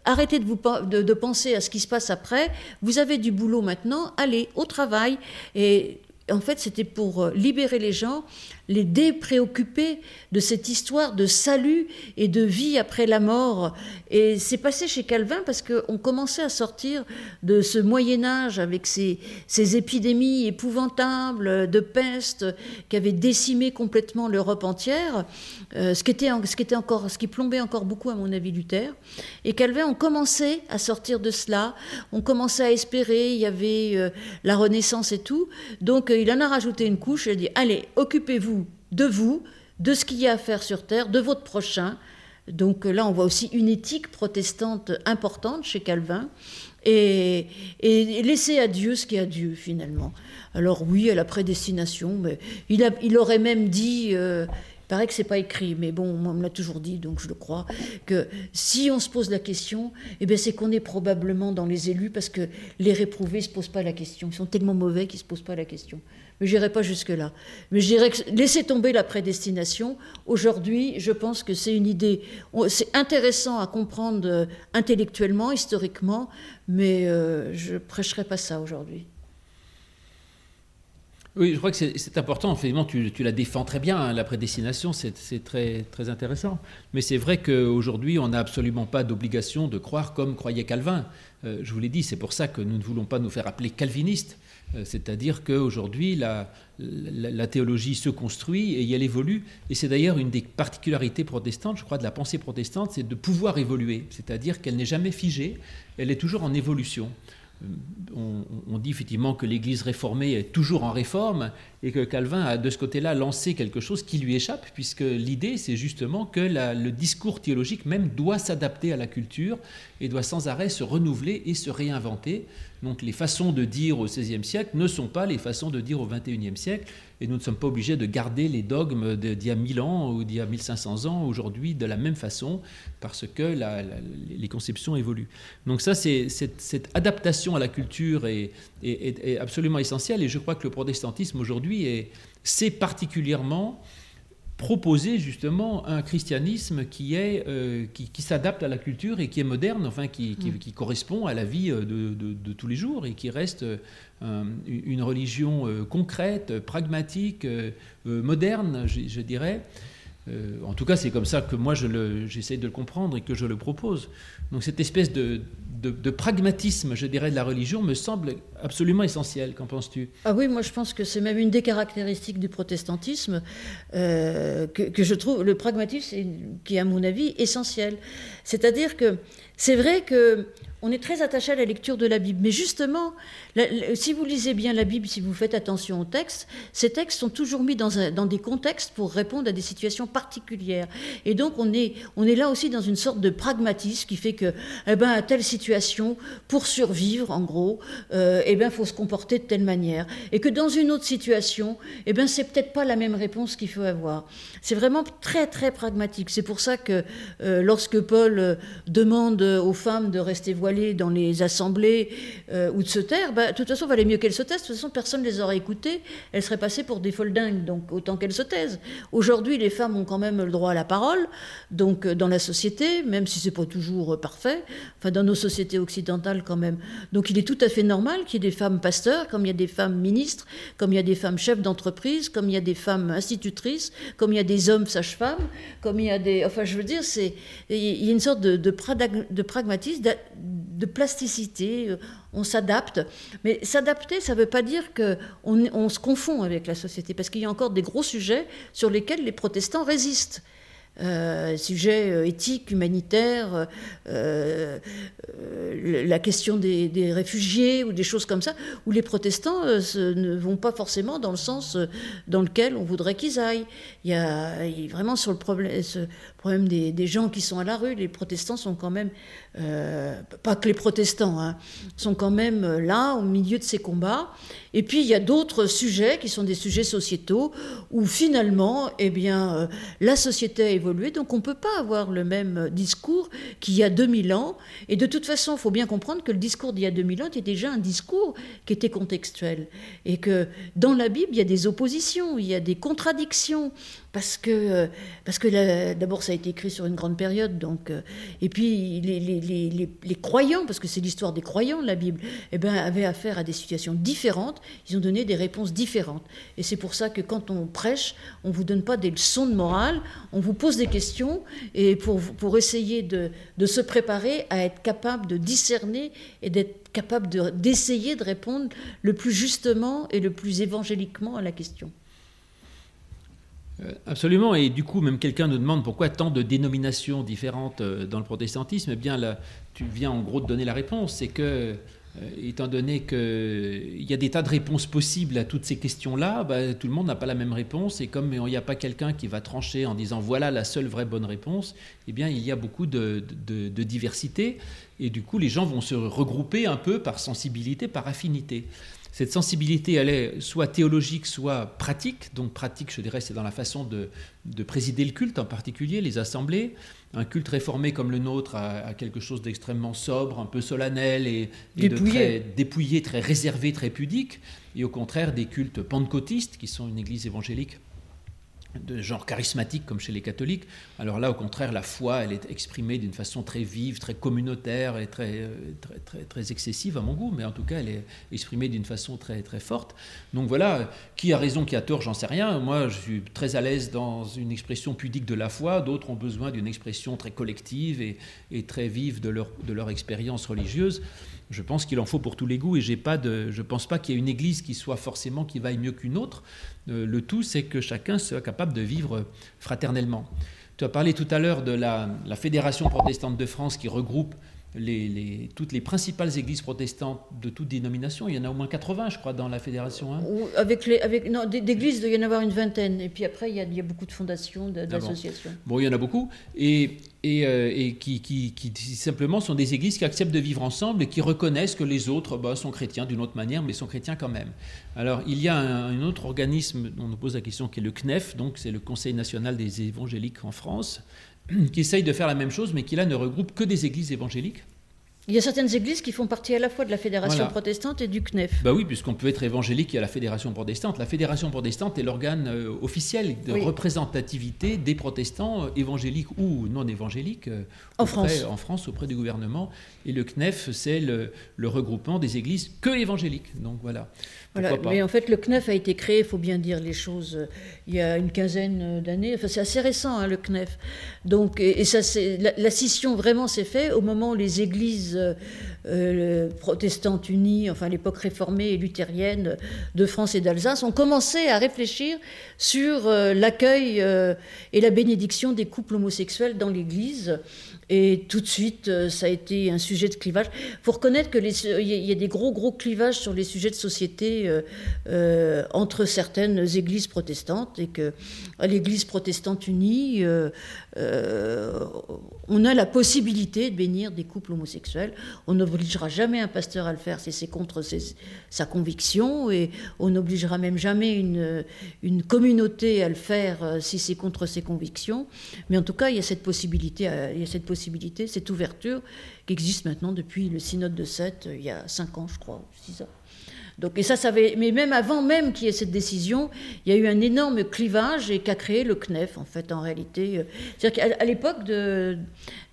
arrêtez de, de penser à ce qui se passe après, vous avez du boulot maintenant, allez au travail et en fait, c'était pour euh, libérer les gens, les dépréoccuper de cette histoire de salut et de vie après la mort. Et c'est passé chez Calvin parce qu'on commençait à sortir de ce Moyen Âge avec ces, épidémies épouvantables de peste qui avaient décimé complètement l'Europe entière, euh, ce, qui était, ce, qui était encore, ce qui plombait encore beaucoup, à mon avis, Luther. Et Calvin, on commençait à sortir de cela, on commençait à espérer, il y avait euh, la Renaissance et tout. Donc il en a rajouté une couche, il a dit, allez, occupez-vous de vous, de ce qu'il y a à faire sur Terre, de votre prochain. Donc là, on voit aussi une éthique protestante importante chez Calvin. Et, laisser à Dieu ce qui est à Dieu, finalement. Alors oui, à la prédestination, mais il, il aurait même dit... Euh, paraît que c'est pas écrit, mais bon, on me l'a toujours dit, donc je le crois, que si on se pose la question, eh c'est qu'on est probablement dans les élus parce que les réprouvés ne se posent pas la question. Ils sont tellement mauvais qu'ils ne se posent pas la question. Mais je n'irai pas jusque-là. Mais je dirais que laisser tomber la prédestination, aujourd'hui, je pense que c'est une idée, c'est intéressant à comprendre euh, intellectuellement, historiquement, mais euh, je prêcherai pas ça aujourd'hui. Oui, je crois que c'est important. Effectivement, tu, la défends très bien, hein, la prédestination, c'est très, très intéressant. Mais c'est vrai qu'aujourd'hui, on n'a absolument pas d'obligation de croire comme croyait Calvin. Euh, je vous l'ai dit, c'est pour ça que nous ne voulons pas nous faire appeler calvinistes. Euh, c'est-à-dire qu'aujourd'hui, la, la, théologie se construit et elle évolue. Et c'est d'ailleurs une des particularités protestantes, je crois, de la pensée protestante, c'est de pouvoir évoluer. C'est-à-dire qu'elle n'est jamais figée, elle est toujours en évolution. Euh, on, dit effectivement que l'Église réformée est toujours en réforme et que Calvin a de ce côté-là lancé quelque chose qui lui échappe, puisque l'idée, c'est justement que le discours théologique même doit s'adapter à la culture et doit sans arrêt se renouveler et se réinventer. Donc les façons de dire au XVIe siècle ne sont pas les façons de dire au XXIe siècle, et nous ne sommes pas obligés de garder les dogmes d'il y a 1000 ans ou d'il y a 1500 ans aujourd'hui de la même façon, parce que les conceptions évoluent. Donc ça, c'est, cette, adaptation à la culture est, est, absolument essentielle, et je crois que le protestantisme aujourd'hui c'est particulièrement proposer justement un christianisme qui, est, euh, qui, s'adapte à la culture et qui est moderne, enfin qui, qui, mm. correspond à la vie euh, de, de, tous les jours et qui reste euh, une religion concrète, pragmatique, moderne, je, dirais. En tout cas, c'est comme ça que moi j'essaie de le comprendre et que je le propose. Donc cette espèce de, pragmatisme, je dirais, de la religion me semble absolument essentiel. Qu'en penses-tu? Ah oui, moi je pense que c'est même une des caractéristiques du protestantisme euh, que, je trouve le pragmatisme qui est à mon avis essentiel. C'est-à-dire que c'est vrai que on est très attaché à la lecture de la Bible. Mais justement, si vous lisez bien la Bible, si vous faites attention aux textes, ces textes sont toujours mis dans, des contextes pour répondre à des situations particulières. Et donc, on est, on est là aussi dans une sorte de pragmatisme qui fait que, eh ben, à telle situation, pour survivre, en gros, euh, eh ben, faut se comporter de telle manière. Et que dans une autre situation, eh ben, c'est peut-être pas la même réponse qu'il faut avoir. C'est vraiment très, très pragmatique. C'est pour ça que euh, lorsque Paul euh, demande aux femmes de rester voilées, dans les assemblées euh, ou de se taire, bah, de toute façon, il valait mieux qu'elles se taisent. De toute façon, personne ne les aurait écoutées. Elles seraient passées pour des folles dingues, donc autant qu'elles se taisent. Aujourd'hui, les femmes ont quand même le droit à la parole, donc euh, dans la société, même si c'est pas toujours euh, parfait, enfin dans nos sociétés occidentales quand même. Donc il est tout à fait normal qu'il y ait des femmes pasteurs, comme il y a des femmes ministres, comme il y a des femmes chefs d'entreprise, comme il y a des femmes institutrices, comme il y a des hommes sages-femmes, comme il y a des... Enfin, je veux dire, c'est il y a une sorte de, de, de pragmatisme, plasticité, euh, on s'adapte. Mais s'adapter, ça ne veut pas dire qu'on on se confond avec la société, parce qu'il y a encore des gros sujets sur lesquels les protestants résistent. Euh, sujet euh, éthique, humanitaire, euh, la question des, réfugiés ou des choses comme ça, où les protestants ne vont pas forcément dans le sens dans lequel on voudrait qu'ils aillent. Il y, a, vraiment sur le problème, problème des, gens qui sont à la rue, les protestants sont quand même, pas que les protestants, hein, sont quand même là au milieu de ces combats. Et puis il y a d'autres sujets qui sont des sujets sociétaux où finalement, eh bien, la société a donc on ne peut pas avoir le même discours qu'il y a 2000 ans. Et de toute façon, il faut bien comprendre que le discours d'il y a 2000 ans était déjà un discours qui était contextuel. Et que dans la Bible, il y a des oppositions, il y a des contradictions parce que, euh, parce que d'abord ça a été écrit sur une grande période, donc, euh, et puis les, croyants, parce que c'est l'histoire des croyants la Bible, eh ben, avaient affaire à des situations différentes, ils ont donné des réponses différentes. Et c'est pour ça que quand on prêche, on ne vous donne pas des leçons de morale, on vous pose des questions, et pour, pour essayer de, de se préparer à être capable de discerner et d'être capable d'essayer de répondre le plus justement et le plus évangéliquement à la question. Euh, absolument, et du coup, même quelqu'un nous demande pourquoi tant de dénominations différentes euh, dans le protestantisme. Eh bien, tu viens en gros de donner la réponse, c'est que, euh, étant donné qu'il y a des tas de réponses possibles à toutes ces questions-là, bah, tout le monde n'a pas la même réponse, et comme il n'y a pas quelqu'un qui va trancher en disant voilà la seule vraie bonne réponse, eh bien, il y a beaucoup de diversité, et du coup, les gens vont se regrouper un peu par sensibilité, par affinité. Cette sensibilité, elle est soit théologique, soit pratique. Donc pratique, je dirais, c'est dans la façon de, de, présider le culte, en particulier les assemblées. Un culte réformé comme le nôtre a, quelque chose d'extrêmement sobre, un peu solennel et, et de très dépouillé, très réservé, très pudique. Et au contraire, des cultes pentecôtistes, qui sont une église évangélique de genre charismatique comme chez les catholiques. Alors là, au contraire, la foi, elle est exprimée d'une façon très vive, très communautaire et très, euh, très, très, très, excessive à mon goût, mais en tout cas, elle est exprimée d'une façon très, très forte. Donc voilà, qui a raison, qui a tort, j'en sais rien. Moi, je suis très à l'aise dans une expression pudique de la foi, d'autres ont besoin d'une expression très collective et, et, très vive de leur, de leur expérience religieuse. Je pense qu'il en faut pour tous les goûts et pas de, je ne pense pas qu'il y ait une église qui soit forcément qui vaille mieux qu'une autre. Euh, le tout, c'est que chacun soit capable de vivre fraternellement. Tu as parlé tout à l'heure de la, Fédération protestante de France qui regroupe toutes les principales églises protestantes de toute dénomination. Il y en a au moins 80, je crois, dans la fédération. Hein. Avec les, avec, non, d'églises, il doit y en avoir une vingtaine. Et puis après, il y a, il y a beaucoup de fondations, d'associations. bon. il y en a beaucoup. Et et, euh, qui, qui, simplement sont des églises qui acceptent de vivre ensemble et qui reconnaissent que les autres bah, sont chrétiens d'une autre manière, mais sont chrétiens quand même. Alors il y a un, autre organisme dont on nous pose la question qui est le CNEF, donc c'est le Conseil national des évangéliques en France, qui essaye de faire la même chose, mais qui là ne regroupe que des églises évangéliques. Il y a certaines églises qui font partie à la fois de la Fédération protestante et du CNEF. Bah oui, puisqu'on peut être évangélique et à la Fédération protestante. La Fédération protestante est l'organe euh, officiel de représentativité des protestants euh, évangéliques ou non évangéliques euh, en, France. en France auprès du gouvernement. Et le CNEF, c'est le, le, regroupement des églises que évangéliques. Donc voilà. Voilà, mais en fait, le CNEF a été créé, il faut bien dire les choses, euh, il y a une quinzaine euh, d'années. Enfin, c'est assez récent, hein, le CNEF. Donc, et, ça, la, la, scission vraiment s'est faite au moment où les églises euh, protestantes unies, enfin l'époque réformée et luthérienne de France et d'Alsace, ont commencé à réfléchir sur l'accueil et la bénédiction des couples homosexuels dans l'Église. Et tout de suite, euh, ça a été un sujet de clivage. Il faut reconnaître qu'il y a des gros, gros clivages sur les sujets de société euh, euh, entre certaines églises protestantes et que l'Église protestante unie, on a la possibilité de bénir des couples homosexuels. On n'obligera jamais un pasteur à le faire si c'est contre sa conviction et on n'obligera même jamais une, communauté à le faire si c'est contre ses convictions. Mais en tout cas, il y a cette possibilité. Il y a cette possibilité cette ouverture qui existe maintenant depuis le synode de Sète, euh, il y a cinq ans, je crois, six ans. Donc, et ça, ça mais même avant même qu'il y ait cette décision, il y a eu un énorme clivage et qu'a créé le CNEF, en fait, en réalité. C'est-à-dire qu'à l'époque de,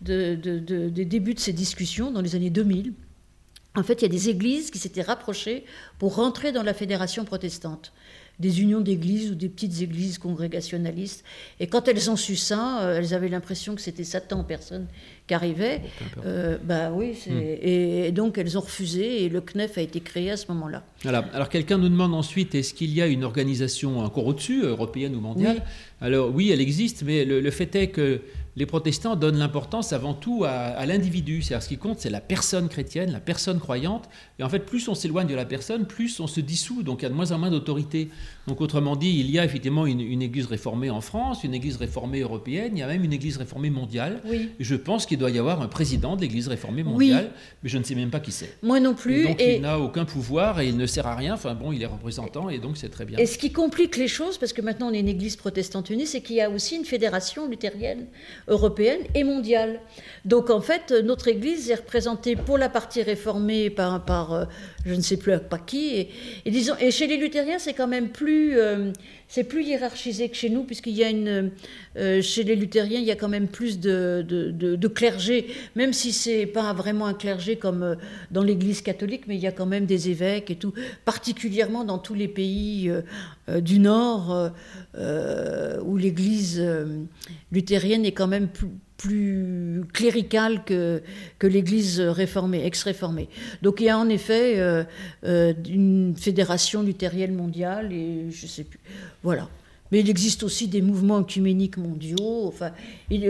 de, des débuts de ces discussions, dans les années 2000, en fait, il y a des églises qui s'étaient rapprochées pour rentrer dans la fédération protestante des unions d'églises ou des petites églises congrégationalistes. Et quand elles ont su ça, euh, elles avaient l'impression que c'était Satan en personne qui arrivait. Euh, bah oui, hmm. et, donc elles ont refusé et le CNEF a été créé à ce moment-là. Alors, alors quelqu'un nous demande ensuite est-ce qu'il y a une organisation encore au-dessus, européenne ou mondiale? Alors oui, elle existe, mais le fait est que les protestants donnent l'importance avant tout à, l'individu. C'est-à-dire ce qui compte, c'est la personne chrétienne, la personne croyante. Et en fait, plus on s'éloigne de la personne, plus on se dissout. Donc il y a de moins en moins d'autorité. Donc autrement dit, il y a effectivement une, église réformée en France, une église réformée européenne, il y a même une église réformée mondiale. Je pense qu'il doit y avoir un président de l'église réformée mondiale, mais je ne sais même pas qui c'est. Moi non plus. Et donc il n'a aucun pouvoir et il ne sert à rien. Enfin bon, il est représentant et donc c'est très bien. Et ce qui complique les choses, parce que maintenant on est une église protestante unie, c'est qu'il y a aussi une fédération luthérienne européenne et mondiale. Donc en fait, notre Église est représentée pour la partie réformée par, par euh, je ne sais plus pas qui. Et, disons, et chez les luthériens, c'est quand même plus, euh, c'est plus hiérarchisé que chez nous, puisqu'il y a une, euh, chez les luthériens, il y a quand même plus de, de, clergé, même si c'est pas vraiment un clergé comme dans l'Église catholique, mais il y a quand même des évêques et tout, particulièrement dans tous les pays du Nord, où l'Église luthérienne est quand même plus cléricale que, l'Église réformée, ex-réformée. Donc il y a en effet euh, euh, une fédération luthérienne mondiale et je sais plus. Voilà. Mais il existe aussi des mouvements œcuméniques mondiaux. Enfin, il,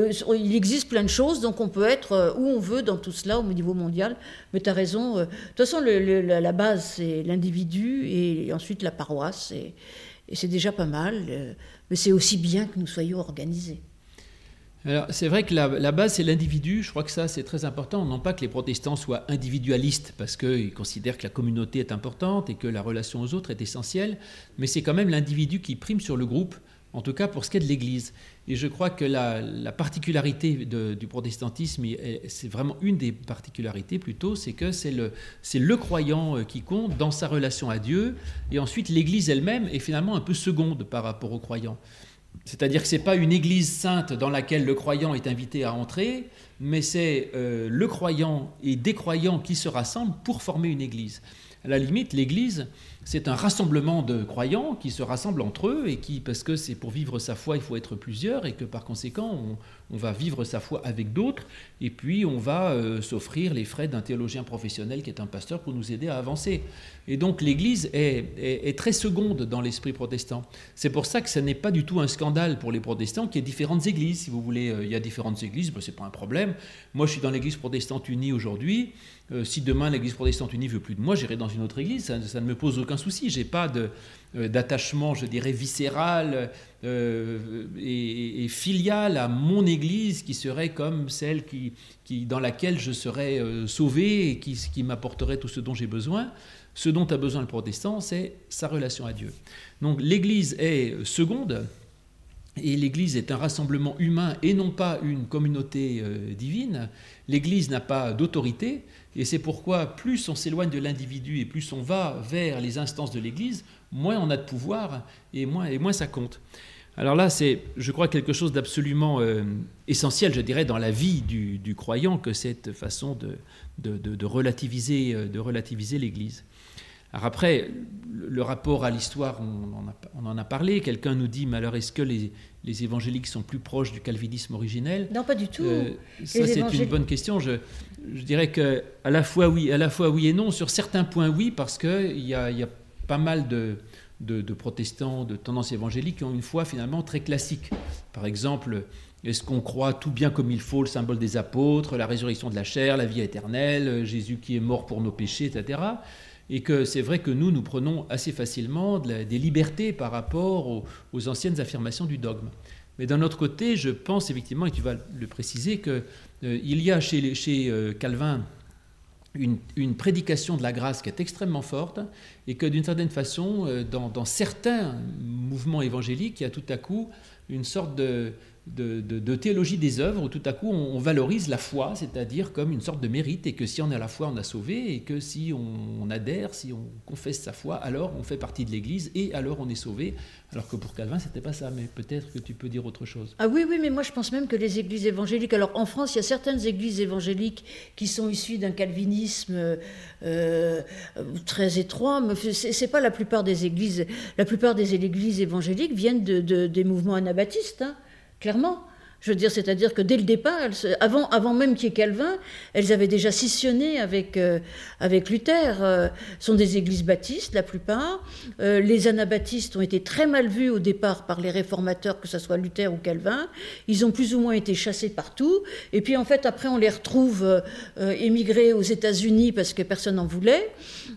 existe plein de choses, donc on peut être euh, où on veut dans tout cela au niveau mondial. Mais tu as raison. de toute façon, la base, c'est l'individu et ensuite la paroisse. Et c'est déjà pas mal. mais c'est aussi bien que nous soyons organisés. alors, c'est vrai que la, base, c'est l'individu. Je crois que ça, c'est très important. Non pas que les protestants soient individualistes, parce qu'ils considèrent que la communauté est importante et que la relation aux autres est essentielle, mais c'est quand même l'individu qui prime sur le groupe, en tout cas pour ce qui est de l'Église. Et je crois que la, particularité du protestantisme, c'est vraiment une des particularités plutôt, c'est que c'est le, le croyant euh, qui compte dans sa relation à Dieu, et ensuite l'Église elle-même est finalement un peu seconde par rapport au croyant. C'est-à-dire que ce n'est pas une église sainte dans laquelle le croyant est invité à entrer, mais c'est euh, le croyant et des croyants qui se rassemblent pour former une église. À la limite, l'église, c'est un rassemblement de croyants qui se rassemblent entre eux et qui, parce que c'est pour vivre sa foi, il faut être plusieurs et que par conséquent, on, va vivre sa foi avec d'autres et puis on va euh, s'offrir les frais d'un théologien professionnel qui est un pasteur pour nous aider à avancer. Et donc l'Église est, très seconde dans l'esprit protestant. C'est pour ça que ce n'est pas du tout un scandale pour les protestants qu'il y ait différentes églises. Si vous voulez, euh, il y a différentes églises, ben, ce n'est pas un problème. Moi, je suis dans l'Église protestante unie aujourd'hui. Euh, si demain l'Église protestante unie veut plus de moi, j'irai dans une autre église, ça, ne me pose aucun souci. J'ai pas euh, d'attachement, je dirais, viscéral euh, et, filial à mon église qui serait comme celle qui, dans laquelle je serais sauvé et qui, qui m'apporterait tout ce dont j'ai besoin. Ce dont a besoin le protestant, c'est sa relation à Dieu. Donc l'Église est seconde, et l'Église est un rassemblement humain et non pas une communauté divine. L'Église n'a pas d'autorité, et c'est pourquoi plus on s'éloigne de l'individu et plus on va vers les instances de l'Église, moins on a de pouvoir et moins, et moins ça compte. Alors là, c'est, je crois, quelque chose d'absolument euh, essentiel, je dirais, dans la vie du, croyant, que cette façon de, de, relativiser, euh, de relativiser l'Église. Alors après, le rapport à l'histoire, on, en a parlé. Quelqu'un nous dit, mais alors est-ce que les, les évangéliques sont plus proches du calvinisme originel? Non, pas du tout. Euh, ça, c'est une bonne question. Je, je, dirais que à la fois oui, à la fois oui et non. Sur certains points, oui, parce qu'il y a, y a pas mal de, de, protestants, de tendances évangéliques qui ont une foi finalement très classique. Par exemple, est-ce qu'on croit tout bien comme il faut le symbole des apôtres, la résurrection de la chair, la vie éternelle, Jésus qui est mort pour nos péchés, etc et que c'est vrai que nous, nous prenons assez facilement des libertés par rapport aux, anciennes affirmations du dogme. Mais d'un autre côté, je pense effectivement, et tu vas le préciser, qu'il euh, y a chez, chez euh, Calvin une, prédication de la grâce qui est extrêmement forte, et que d'une certaine façon, euh, dans, dans, certains mouvements évangéliques, il y a tout à coup une sorte de, de, théologie des œuvres où tout à coup on, valorise la foi, c'est-à-dire comme une sorte de mérite, et que si on a la foi, on a sauvé, et que si on, adhère, si on confesse sa foi, alors on fait partie de l'Église, et alors on est sauvé. Alors que pour Calvin, c'était pas ça, mais peut-être que tu peux dire autre chose. Ah oui, oui, mais moi je pense même que les églises évangéliques, alors en France, il y a certaines églises évangéliques qui sont issues d'un calvinisme euh, très étroit, mais c'est pas la plupart des églises. La plupart des églises évangéliques viennent de, des mouvements anabaptistes. Hein clairement. Je veux dire, c'est-à-dire que dès le départ, avant, avant même qu'il y ait Calvin, elles avaient déjà scissionné avec, euh, avec Luther. Euh, sont des églises baptistes, la plupart. Euh, les anabaptistes ont été très mal vus au départ par les réformateurs, que ce soit Luther ou Calvin. Ils ont plus ou moins été chassés partout. Et puis, en fait, après, on les retrouve émigrés aux États-Unis parce que personne n'en voulait.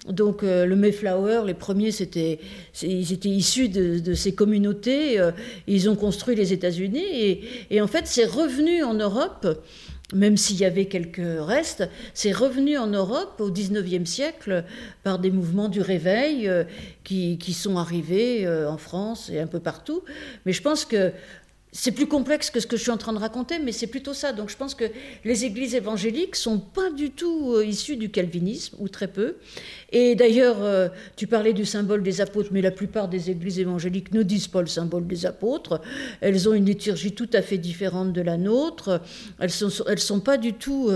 Donc, le Mayflower, les premiers, c'était, ils étaient issus de, ces communautés. ils ont construit les États-Unis. Et, fait, c'est revenu en Europe, même s'il y avait quelques restes, c'est revenu en Europe au XIXe siècle par des mouvements du réveil euh, qui, qui, sont arrivés euh, en France et un peu partout. Mais je pense que c'est plus complexe que ce que je suis en train de raconter, mais c'est plutôt ça. Donc je pense que les églises évangéliques sont pas du tout euh, issues du calvinisme, ou très peu. Et d'ailleurs, euh, tu parlais du symbole des apôtres, mais la plupart des églises évangéliques ne disent pas le symbole des apôtres. Elles ont une liturgie tout à fait différente de la nôtre. Elles sont, sont pas du tout.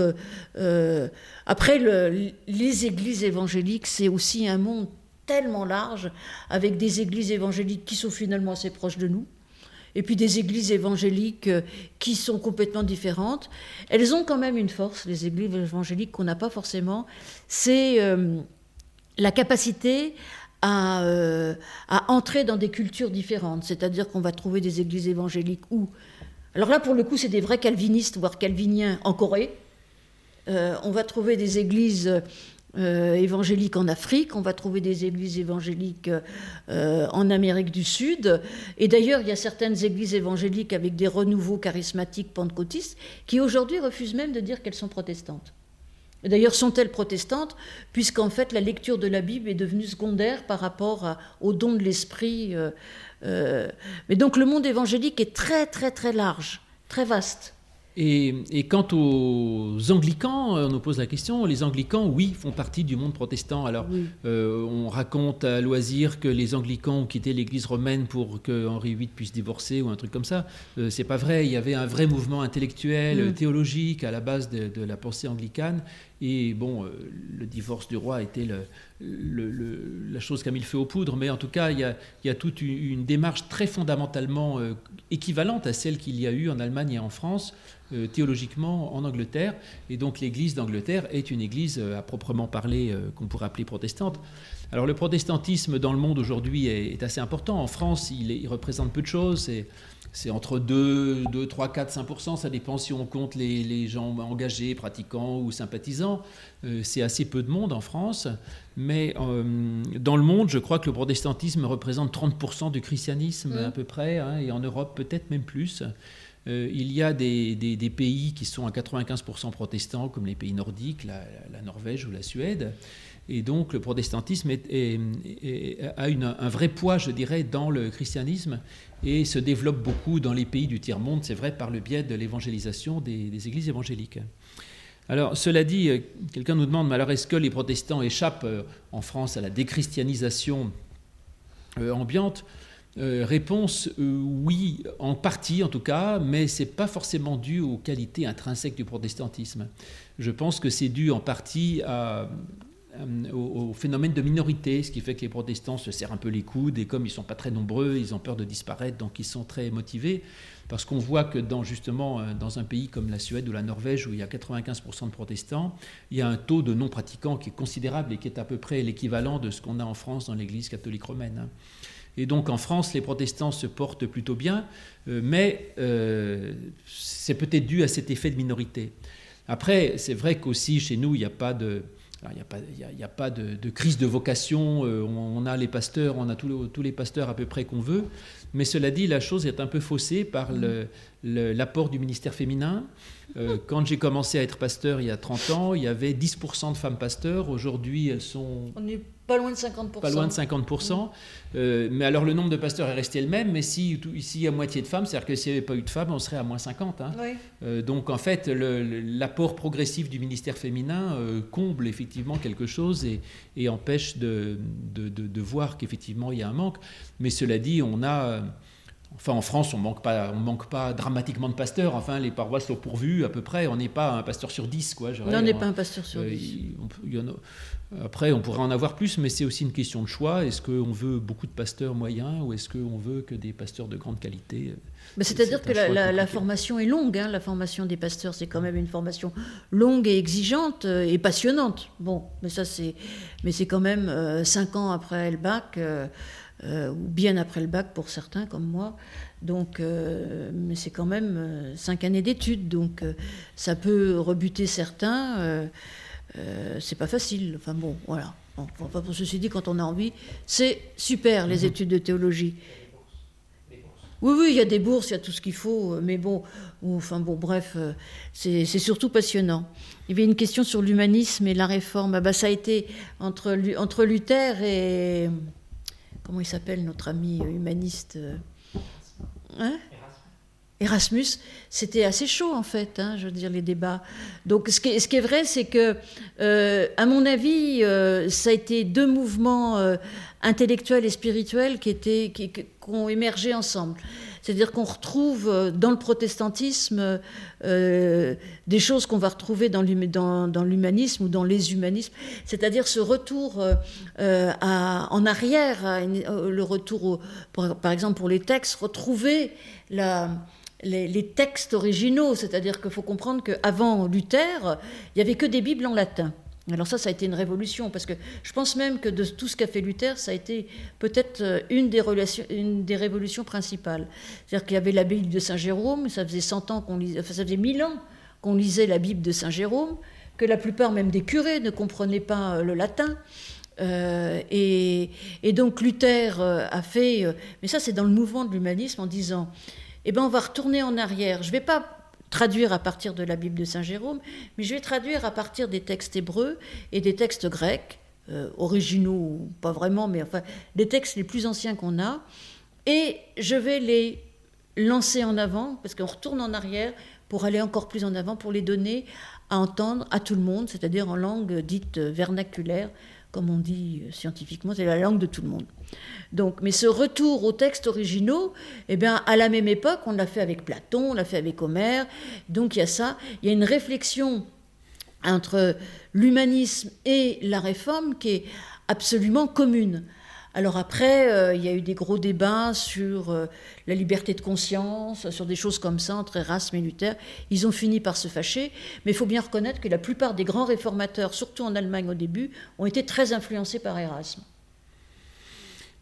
Euh, Après, le, les églises évangéliques, c'est aussi un monde tellement large, avec des églises évangéliques qui sont finalement assez proches de nous et puis des églises évangéliques euh, qui sont complètement différentes. Elles ont quand même une force, les églises évangéliques qu'on n'a pas forcément, c'est euh, la capacité euh, à, entrer dans des cultures différentes. C'est-à-dire qu'on va trouver des églises évangéliques où... Alors là, pour le coup, c'est des vrais calvinistes, voire calviniens en Corée. on va trouver des églises euh, évangéliques en Afrique, on va trouver des églises évangéliques euh, en Amérique du Sud. Et d'ailleurs, il y a certaines églises évangéliques avec des renouveaux charismatiques pentecôtistes qui aujourd'hui refusent même de dire qu'elles sont protestantes. D'ailleurs, sont-elles protestantes Puisqu'en fait, la lecture de la Bible est devenue secondaire par rapport au don de l'esprit. mais donc, le monde évangélique est très, très, très large, très vaste. Et, quant aux anglicans, on nous pose la question, les anglicans, oui, font partie du monde protestant. Alors, euh, on raconte à loisir que les anglicans ont quitté l'Église romaine pour que Henri VIII puisse divorcer ou un truc comme ça. Euh, c'est pas vrai. Il y avait un vrai mouvement intellectuel, mm. théologique à la base de, de, la pensée anglicane. Et bon, euh, le divorce du roi était la chose qui a mis le feu aux poudres, mais en tout cas, il y a, toute une, démarche très fondamentalement euh, équivalente à celle qu'il y a eu en Allemagne et en France, euh, théologiquement en Angleterre. Et donc l'Église d'Angleterre est une Église à proprement parler qu'on pourrait appeler protestante. Alors le protestantisme dans le monde aujourd'hui est, assez important. En France, il, il représente peu de choses. C'est entre 2, 2, 3, 4, 5% ça dépend si on compte les, gens engagés, pratiquants ou sympathisants. Euh, c'est assez peu de monde en France, mais euh, dans le monde, je crois que le protestantisme représente 30% du christianisme mmh. à peu près, hein, et en Europe peut-être même plus. Euh, il y a des, pays qui sont à 95% protestants, comme les pays nordiques, la Norvège ou la Suède. Et donc le protestantisme a un vrai poids, je dirais, dans le christianisme et se développe beaucoup dans les pays du tiers-monde, c'est vrai, par le biais de l'évangélisation des, églises évangéliques. Alors, cela dit, euh, quelqu'un nous demande, mais alors est-ce que les protestants échappent euh, en France à la déchristianisation ambiante? Réponse oui, en partie en tout cas, mais ce n'est pas forcément dû aux qualités intrinsèques du protestantisme. Je pense que c'est dû en partie euh, au, phénomène de minorité, ce qui fait que les protestants se serrent un peu les coudes et comme ils ne sont pas très nombreux, ils ont peur de disparaître, donc ils sont très motivés. Parce qu'on voit que dans, justement euh, dans un pays comme la Suède ou la Norvège, où il y a 95% de protestants, il y a un taux de non-pratiquants qui est considérable et qui est à peu près l'équivalent de ce qu'on a en France dans l'Église catholique romaine. Hein. Et donc en France, les protestants se portent plutôt bien, euh, mais c'est peut-être dû à cet effet de minorité. Après, c'est vrai qu'aussi chez nous, il n'y a pas de il n'y a a, pas de, crise de vocation, euh, on, a les pasteurs, on a tous les, pasteurs à peu près qu'on veut, mais cela dit, la chose est un peu faussée par l'apport du ministère féminin. Euh, quand j'ai commencé à être pasteur il y a 30 ans, il y avait 10% de femmes pasteurs, aujourd'hui elles sont... Pas loin de 50%. Pas loin de 50%. Euh, mais alors le nombre de pasteurs est resté le même, mais si ici il y a moitié de femmes, c'est-à-dire que s'il n'y avait pas eu de femmes, on serait à moins 50. Hein. Euh, donc en fait, l'apport progressif du ministère féminin comble effectivement quelque chose et, et empêche de, de, de voir qu'effectivement il y a un manque. Mais cela dit, on a Enfin, en France, on manque pas, on manque pas dramatiquement de pasteurs. Enfin, les paroisses sont pourvues à peu près. On n'est pas un pasteur sur dix, quoi. Non, on n'est pas un pasteur sur euh, dix. après, on pourrait en avoir plus, mais c'est aussi une question de choix. Est-ce qu'on veut beaucoup de pasteurs moyens ou est-ce qu'on veut que des pasteurs de grande qualité C'est-à-dire que la, formation est longue. Hein. la formation des pasteurs, c'est quand même une formation longue et exigeante euh, et passionnante. Bon, mais ça, c'est, mais c'est quand même euh, cinq ans après le bac. Euh, ou bien après le bac pour certains comme moi. Donc, euh, mais c'est quand même euh, cinq années d'études, donc ça peut rebuter certains. c'est pas facile. Enfin bon, voilà. Bon, pour ceci dit, quand on a envie, c'est super les mhm. études de théologie. Oui, oui, il y a des bourses, il y a tout ce qu'il faut, mais bon, enfin bon, bref, c'est surtout passionnant. Il y avait une question sur l'humanisme et la réforme. Ah bah, ça a été entre, entre Luther et, comment il s'appelle notre ami humaniste euh, hein Erasmus, c'était assez chaud en fait, hein, je veux dire, les débats. Donc ce qui est, ce qui est vrai, c'est que, euh, à mon avis, euh, ça a été deux mouvements intellectuels et spirituels qui, étaient, qui, qui ont émergé ensemble. C'est-à-dire qu'on retrouve euh, dans le protestantisme euh, des choses qu'on va retrouver dans l'humanisme ou dans les humanismes, c'est-à-dire ce retour euh, en arrière, le retour, par exemple pour les textes, retrouver les, textes originaux, c'est-à-dire qu'il faut comprendre qu'avant Luther, il n'y avait que des Bibles en latin. Alors ça, ça a été une révolution, parce que je pense même que de tout ce qu'a fait Luther, ça a été peut-être euh, une des, révolutions principales. C'est-à-dire qu'il y avait la Bible de Saint Jérôme, ça faisait 100 ans qu'on lisait, enfin ça faisait 1000 ans qu'on lisait la Bible de Saint Jérôme, que la plupart même des curés ne comprenaient pas le latin. et, donc Luther a fait, mais ça c'est dans le mouvement de l'humanisme, en disant, eh ben on va retourner en arrière. Je vais pas traduire à partir de la Bible de Saint Jérôme, mais je vais traduire à partir des textes hébreux et des textes grecs, euh, originaux pas vraiment, mais enfin des textes les plus anciens qu'on a, et je vais les lancer en avant, parce qu'on retourne en arrière pour aller encore plus en avant, pour les donner à entendre à tout le monde, c'est-à-dire en langue dite vernaculaire, comme on dit scientifiquement, c'est la langue de tout le monde. Donc, mais ce retour aux textes originaux, eh bien, à la même époque, on l'a fait avec Platon, on l'a fait avec Homère. Donc, il y a ça. Il y a une réflexion entre l'humanisme et la réforme qui est absolument commune. Alors après, euh, il y a eu des gros débats sur euh, la liberté de conscience, sur des choses comme ça entre Erasme et Luther. Ils ont fini par se fâcher, mais il faut bien reconnaître que la plupart des grands réformateurs, surtout en Allemagne au début, ont été très influencés par Erasme.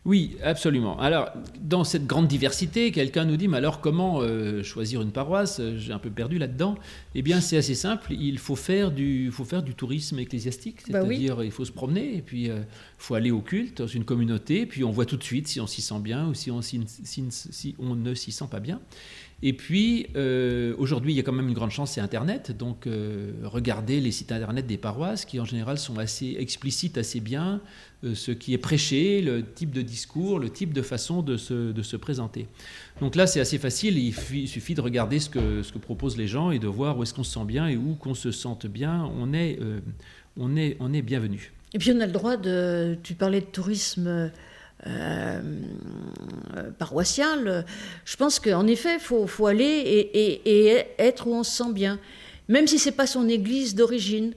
Oui, absolument. Alors, dans cette grande diversité, quelqu'un nous dit, mais alors comment euh, choisir une paroisse? J'ai un peu perdu là-dedans. Eh bien, c'est assez simple. Il faut faire du, faut faire du tourisme ecclésiastique, bah c'est-à-dire il faut se promener et puis il euh, faut aller au culte dans une communauté, puis on voit tout de suite si on s'y sent bien ou si on, si, si on ne s'y sent pas bien. Et puis, euh, aujourd'hui, il y a quand même une grande chance, c'est Internet. Donc, euh, regardez les sites Internet des paroisses, qui en général sont assez explicites, assez bien, euh, ce qui est prêché, le type de discours, le type de façon de se, de se présenter. Donc là, c'est assez facile, il, suffit de regarder ce que, ce que proposent les gens et de voir où est-ce qu'on se sent bien et où qu'on se sente bien, on est, on est, on est bienvenu. Et puis on a le droit de, tu parlais de tourisme euh, paroissiale, je pense qu'en effet, il faut, faut, aller et, être où on se sent bien. Même si c'est pas son église d'origine.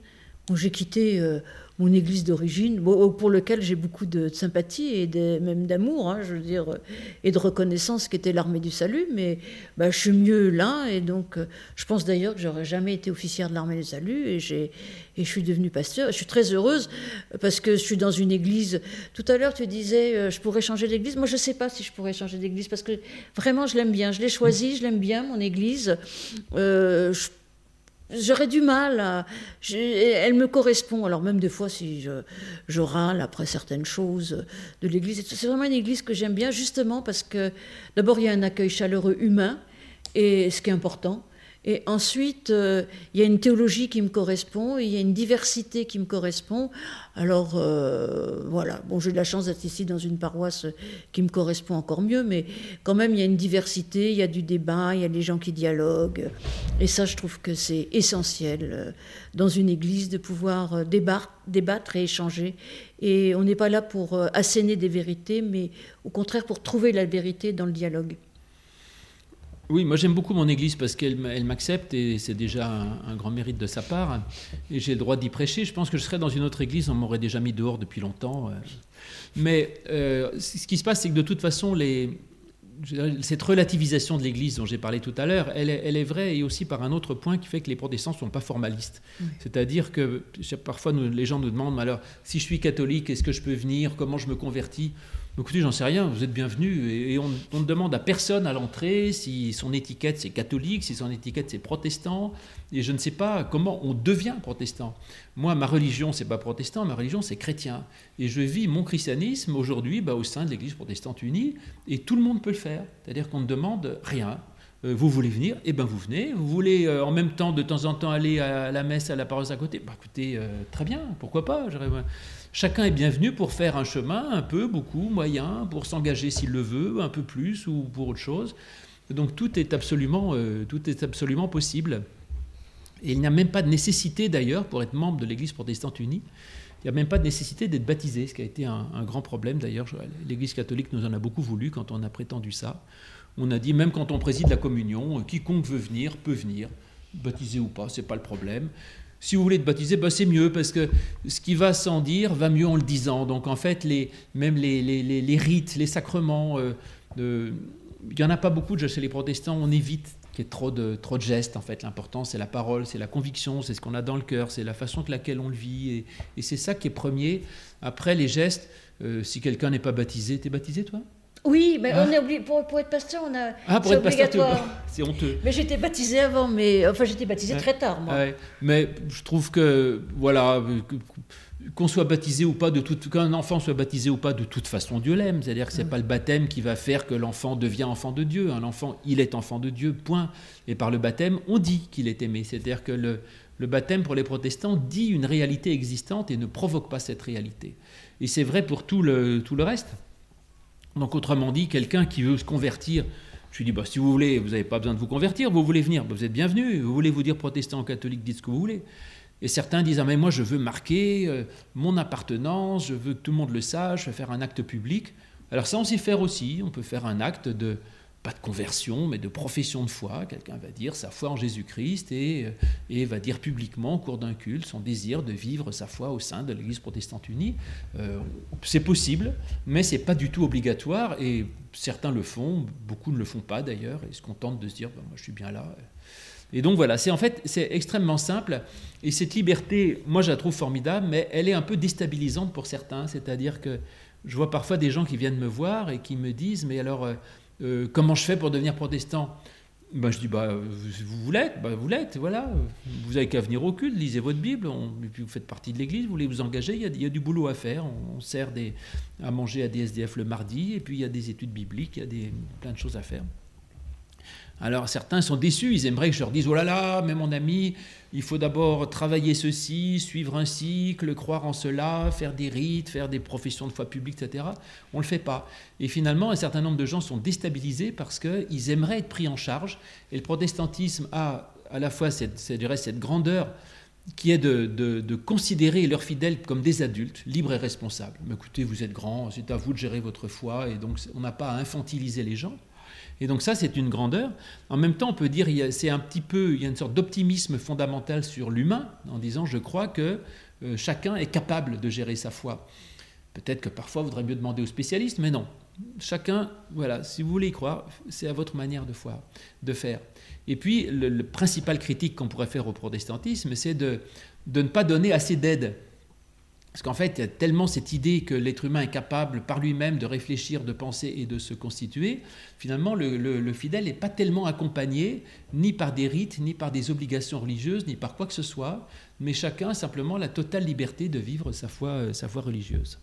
J'ai quitté euh, mon église d'origine, pour lequel j'ai beaucoup de, sympathie et même d'amour, hein, je veux dire, et de reconnaissance, qui était l'armée du salut. Mais bah, je suis mieux là, et donc euh, je pense d'ailleurs que j'aurais jamais été officière de l'armée du salut, et, et je suis devenue pasteur. Je suis très heureuse parce que je suis dans une église. Tout à l'heure, tu disais, euh, je pourrais changer d'église. Moi, je ne sais pas si je pourrais changer d'église parce que vraiment, je l'aime bien. Je l'ai choisie, je l'aime bien, mon église. Euh, J'aurais du mal. elle me correspond. Alors même des fois, si je râle après certaines choses de l'Église, c'est vraiment une Église que j'aime bien, justement parce que d'abord il y a un accueil chaleureux humain, et ce qui est important. Et ensuite, euh, il y a une théologie qui me correspond, il y a une diversité qui me correspond. Alors euh, voilà, bon, j'ai de la chance d'être ici dans une paroisse qui me correspond encore mieux, mais quand même, il y a une diversité, il y a du débat, il y a des gens qui dialoguent. Et ça, je trouve que c'est essentiel euh, dans une église de pouvoir débattre, débattre et échanger. Et on n'est pas là pour asséner des vérités, mais au contraire pour trouver la vérité dans le dialogue. Oui, moi j'aime beaucoup mon église parce qu'elle m'accepte et c'est déjà un, grand mérite de sa part. Et j'ai le droit d'y prêcher. Je pense que je serais dans une autre église, on m'aurait déjà mis dehors depuis longtemps. Euh. Mais euh, ce qui se passe, c'est que de toute façon, les, cette relativisation de l'Église dont j'ai parlé tout à l'heure, elle, est vraie et aussi par un autre point qui fait que les protestants ne sont pas formalistes. C'est-à-dire que parfois les gens nous demandent alors si je suis catholique, est-ce que je peux venir? Comment je me convertis? Écoutez, j'en sais rien, vous êtes bienvenus. Et, on, ne demande à personne à l'entrée si son étiquette c'est catholique, si son étiquette c'est protestant. Et je ne sais pas comment on devient protestant. Moi, ma religion, c'est pas protestant, ma religion, c'est chrétien. Et je vis mon christianisme aujourd'hui bah, au sein de l'Église protestante unie. Et tout le monde peut le faire. C'est-à-dire qu'on ne demande rien. Euh, vous voulez venir Eh bien, vous venez. Vous voulez euh, en même temps, de temps en temps, aller à la messe, à la paroisse à côté bah, Écoutez, euh, très bien, pourquoi pas Chacun est bienvenu pour faire un chemin, un peu, beaucoup, moyen, pour s'engager s'il le veut, un peu plus ou pour autre chose. Donc tout est absolument, euh, tout est absolument possible. Et il n'y a même pas de nécessité d'ailleurs, pour être membre de l'Église protestante unie, il n'y a même pas de nécessité d'être baptisé, ce qui a été un, grand problème d'ailleurs. L'Église catholique nous en a beaucoup voulu quand on a prétendu ça. On a dit, même quand on préside la communion, quiconque veut venir peut venir, baptisé ou pas, c'est pas le problème. Si vous voulez être baptisé, bah c'est mieux parce que ce qui va sans dire va mieux en le disant. Donc en fait, même les, rites, les sacrements, euh, il n'y en a pas beaucoup chez les protestants. On évite qu'il y ait trop de, gestes. En fait, l'important c'est la parole, c'est la conviction, c'est ce qu'on a dans le cœur, c'est la façon avec laquelle on le vit. Et, et c'est ça qui est premier. Après, les gestes, euh, si quelqu'un n'est pas baptisé, t'es baptisé toi? Oui, mais on est obligé, pour, être pasteur, on a. Ah, pour être obligatoire. c'est honteux. Mais j'étais baptisé avant, mais enfin j'étais baptisé très tard, moi. Mais je trouve que voilà, qu'on soit baptisé ou pas de toute, qu'un enfant soit baptisé ou pas, de toute façon Dieu l'aime. C'est-à-dire que c'est n'est pas le baptême qui va faire que l'enfant devient enfant de Dieu. Un enfant, il est enfant de Dieu. Point. Et par le baptême, on dit qu'il est aimé. C'est-à-dire que le, le baptême pour les protestants dit une réalité existante et ne provoque pas cette réalité. Et c'est vrai pour tout le, tout le reste. Donc autrement dit, quelqu'un qui veut se convertir, je lui dis, bah, si vous voulez, vous n'avez pas besoin de vous convertir, vous voulez venir, bah, vous êtes bienvenu, vous voulez vous dire protestant ou catholique, dites ce que vous voulez. Et certains disent, ah, mais moi je veux marquer euh, mon appartenance, je veux que tout le monde le sache, je veux faire un acte public. Alors ça, on sait faire aussi, on peut faire un acte de, pas de conversion, mais de profession de foi. Quelqu'un va dire sa foi en Jésus-Christ et, euh, et, va dire publiquement au cours d'un culte son désir de vivre sa foi au sein de l'Église protestante unie. Euh, c'est possible, mais c'est pas du tout obligatoire et certains le font, beaucoup ne le font pas d'ailleurs et se contentent de se dire ben, moi je suis bien là. Et donc voilà, c'est en fait c'est extrêmement simple et cette liberté, moi je la trouve formidable, mais elle est un peu déstabilisante pour certains. C'est-à-dire que je vois parfois des gens qui viennent me voir et qui me disent mais alors euh, comment je fais pour devenir protestant? Ben, Je dis, bah, vous, vous l'êtes, bah, vous l'êtes, voilà. Vous avez qu'à venir au culte, lisez votre Bible, et puis vous faites partie de l'Église, vous voulez vous engager, il y, a, du boulot à faire. On, sert à manger à des SDF le mardi, et puis il y a des études bibliques, il y a des, plein de choses à faire. Alors certains sont déçus, ils aimeraient que je leur dise, oh là là, mais mon ami, il faut d'abord travailler ceci, suivre un cycle, croire en cela, faire des rites, faire des professions de foi publique, etc. On ne le fait pas. Et finalement, un certain nombre de gens sont déstabilisés parce qu'ils aimeraient être pris en charge. Et le protestantisme a à la fois cette, cette grandeur qui est de, de, considérer leurs fidèles comme des adultes, libres et responsables. Mais écoutez, vous êtes grands, c'est à vous de gérer votre foi, et donc on n'a pas à infantiliser les gens. Et donc ça, c'est une grandeur. En même temps, on peut dire, c'est un petit peu, y a une sorte d'optimisme fondamental sur l'humain, en disant, je crois que euh, chacun est capable de gérer sa foi. Peut-être que parfois, il vaudrait mieux demander aux spécialistes, mais non. Chacun, voilà, si vous voulez y croire, c'est à votre manière de, faire. Et puis, le, principal critique qu'on pourrait faire au protestantisme, c'est de ne pas donner assez d'aide parce qu'en fait, il y a tellement cette idée que l'être humain est capable par lui-même de réfléchir, de penser et de se constituer, finalement, le, fidèle n'est pas tellement accompagné ni par des rites, ni par des obligations religieuses, ni par quoi que ce soit, mais chacun a simplement la totale liberté de vivre sa foi, euh, sa foi religieuse.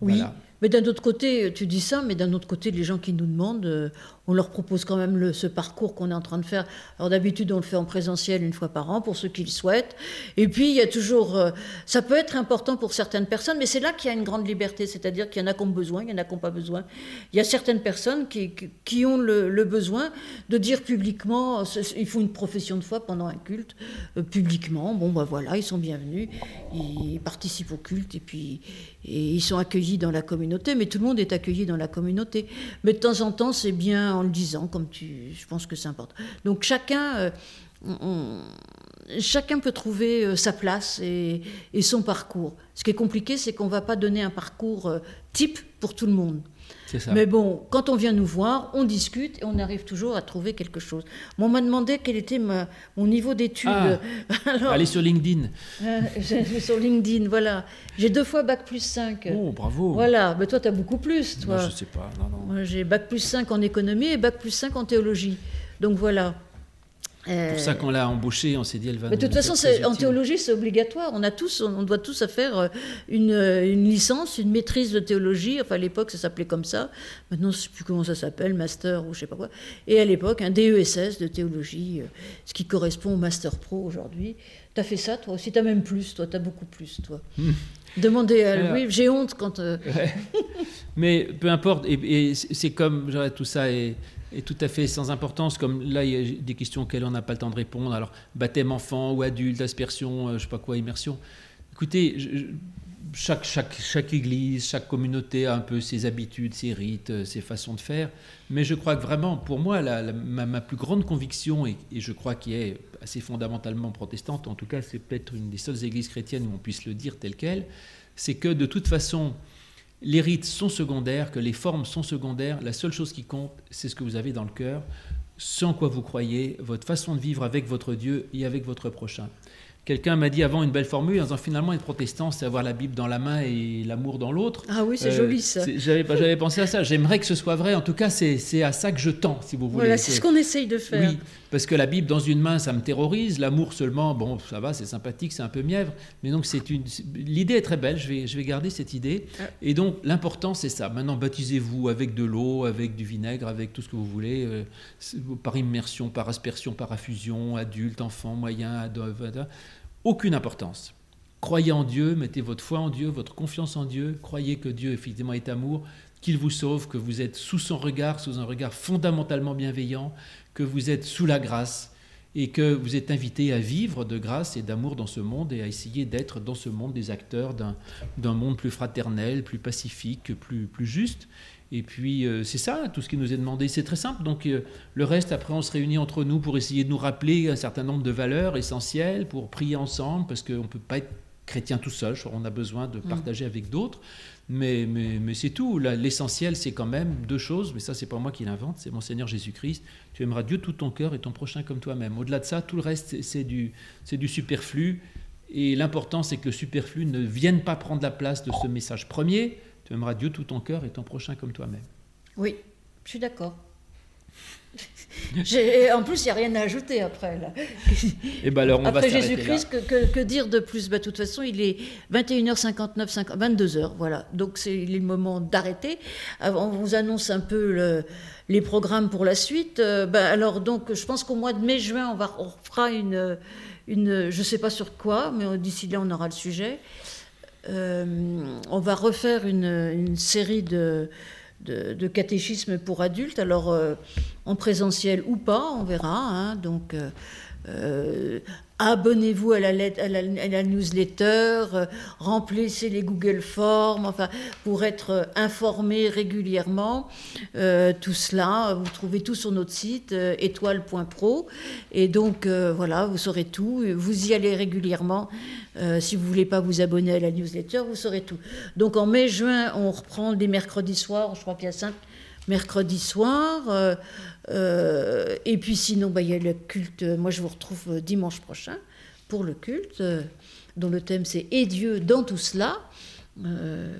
Oui, mais d'un autre côté, tu dis ça, mais d'un autre côté, les gens qui nous demandent, euh, on leur propose quand même ce parcours qu'on est en train de faire. Alors d'habitude, on le fait en présentiel une fois par an pour ceux qui le souhaitent. Et puis, il y a toujours... Euh, ça peut être important pour certaines personnes, mais c'est là qu'il y a une grande liberté, c'est-à-dire qu'il y en a qui ont besoin, il y en a qui n'ont pas besoin. Il y a certaines personnes qui, ont le, besoin de dire publiquement, ils font une profession de foi pendant un culte, euh, publiquement, bon ben voilà, ils sont bienvenus, ils participent au culte, et puis et ils sont accueillis dans la communauté, mais tout le monde est accueilli dans la communauté. Mais de temps en temps, c'est bien en le disant, comme tu, je pense que c'est important. Donc chacun, euh, chacun peut trouver euh, sa place et, son parcours. Ce qui est compliqué, c'est qu'on ne va pas donner un parcours euh, type pour tout le monde. Mais bon, quand on vient nous voir, on discute et on arrive toujours à trouver quelque chose. on m'a demandé quel était mon niveau d'études. Ah, allez sur LinkedIn. sur LinkedIn, voilà. J'ai deux fois Bac plus 5. Oh, bravo. Voilà, mais toi, tu as beaucoup plus, toi. Moi, je sais pas. Non, J'ai Bac plus 5 en économie et Bac plus 5 en théologie. Donc voilà. C'est pour ça qu'on l'a embauché, on s'est dit elle va. de toute façon, en théologie, c'est obligatoire. On a tous, on doit tous faire euh, une, euh, une, licence, une maîtrise de théologie. Enfin, à l'époque, ça s'appelait comme ça. Maintenant, je ne sais plus comment ça s'appelle, master ou je sais pas quoi. Et à l'époque, un DESS de théologie, euh, ce qui correspond au master pro aujourd'hui. Tu as fait ça, toi? Aussi. Tu as même plus, toi. Tu as beaucoup plus, toi. Demandez à Louis, j'ai honte quand. Mais peu importe, et, et c'est comme tout ça est est tout à fait sans importance, comme là, il y a des questions auxquelles on n'a pas le temps de répondre. Alors, baptême enfant ou adulte, aspersion, je euh, je sais pas quoi, immersion. Écoutez, chaque, chaque, chaque église, chaque communauté a un peu ses habitudes, ses rites, euh, ses façons de faire. Mais je crois que vraiment, pour moi, la, ma, plus grande conviction, et, et je crois qu'il est assez fondamentalement protestante, en tout cas, c'est peut-être une des seules églises chrétiennes où on puisse le dire tel quel, c'est que de toute façon, les rites sont secondaires, que les formes sont secondaires. La seule chose qui compte, c'est ce que vous avez dans le cœur, ce quoi vous croyez, votre façon de vivre avec votre Dieu et avec votre prochain. Quelqu'un m'a dit avant une belle formule en disant finalement être protestant, c'est avoir la Bible dans la main et l'amour dans l'autre. Ah oui, c'est joli ça. J'avais pensé à ça. J'aimerais que ce soit vrai. En tout cas, c'est à ça que je tends, si vous voulez. Voilà, c'est ce qu'on essaye de faire. Oui, parce que la Bible dans une main, ça me terrorise. L'amour seulement, bon, ça va, c'est sympathique, c'est un peu mièvre. Mais donc, c'est une. L'idée est très belle. Je vais, je vais garder cette idée. Ah. Et donc, l'important, c'est ça. Maintenant, baptisez-vous avec de l'eau, avec du vinaigre, avec tout ce que vous voulez, euh, par immersion, par aspersion, par affusion, adulte, enfant, moyen, ado, aucune importance. Croyez en Dieu, mettez votre foi en Dieu, votre confiance en Dieu, croyez que Dieu effectivement est amour, qu'il vous sauve, que vous êtes sous son regard, sous un regard fondamentalement bienveillant, que vous êtes sous la grâce et que vous êtes invité à vivre de grâce et d'amour dans ce monde et à essayer d'être dans ce monde des acteurs d'un monde plus fraternel, plus pacifique, plus, plus juste. Et puis, euh, c'est ça, tout ce qui nous est demandé. C'est très simple. Donc, euh, le reste, après, on se réunit entre nous pour essayer de nous rappeler un certain nombre de valeurs essentielles, pour prier ensemble, parce qu'on ne peut pas être chrétien tout seul. On a besoin de mm. partager avec d'autres. Mais, mais, mais c'est tout. L'essentiel, c'est quand même deux choses. Mais ça, c'est pas moi qui l'invente, c'est mon Seigneur Jésus-Christ. Tu aimeras Dieu tout ton cœur et ton prochain comme toi-même. Au-delà de ça, tout le reste, c'est du, du superflu. Et l'important, c'est que le superflu ne vienne pas prendre la place de ce message premier tu aimeras Dieu tout ton cœur et ton prochain comme toi-même. Oui, je suis d'accord. en plus, il n'y a rien à ajouter après. Là. Et eh ben alors, on après Jésus-Christ, que, que, dire de plus? Bah, De toute façon, il est 21h59, 22h. Voilà. Donc, c'est le moment d'arrêter. On vous annonce un peu le, les programmes pour la suite. Euh, bah, alors, donc, je pense qu'au mois de mai-juin, on, va, on fera une, une. Je ne sais pas sur quoi, mais d'ici là, on aura le sujet. Euh, on va refaire une, série de, de, catéchisme pour adultes, alors euh, en présentiel ou pas, on verra. Hein. donc, euh, abonnez-vous à la, newsletter, euh, remplissez les Google Forms, enfin, pour être euh, informé régulièrement. Euh, tout cela, vous trouvez tout sur notre site étoile.pro. Et donc, voilà, vous saurez tout. Vous y allez régulièrement. si vous voulez pas vous abonner à la newsletter, vous saurez tout. Donc, en mai-juin, on reprend les mercredis soirs. Je crois qu'il y a cinq mercredis soirs. Euh, et puis sinon, bah, il y a le culte. Moi, je vous retrouve euh, dimanche prochain pour le culte, euh, dont le thème c'est Et Dieu dans tout cela.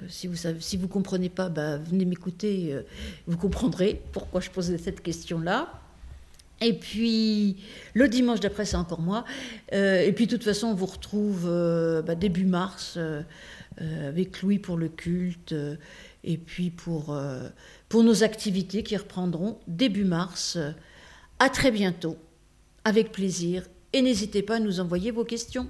si vous ne si comprenez pas, bah, venez m'écouter, vous comprendrez pourquoi je posais cette question-là. Et puis le dimanche d'après, c'est encore moi. et puis de toute façon, on vous retrouve bah, début mars avec Louis pour le culte et puis pour pour nos activités qui reprendront début mars. À très bientôt, avec plaisir, et n'hésitez pas à nous envoyer vos questions.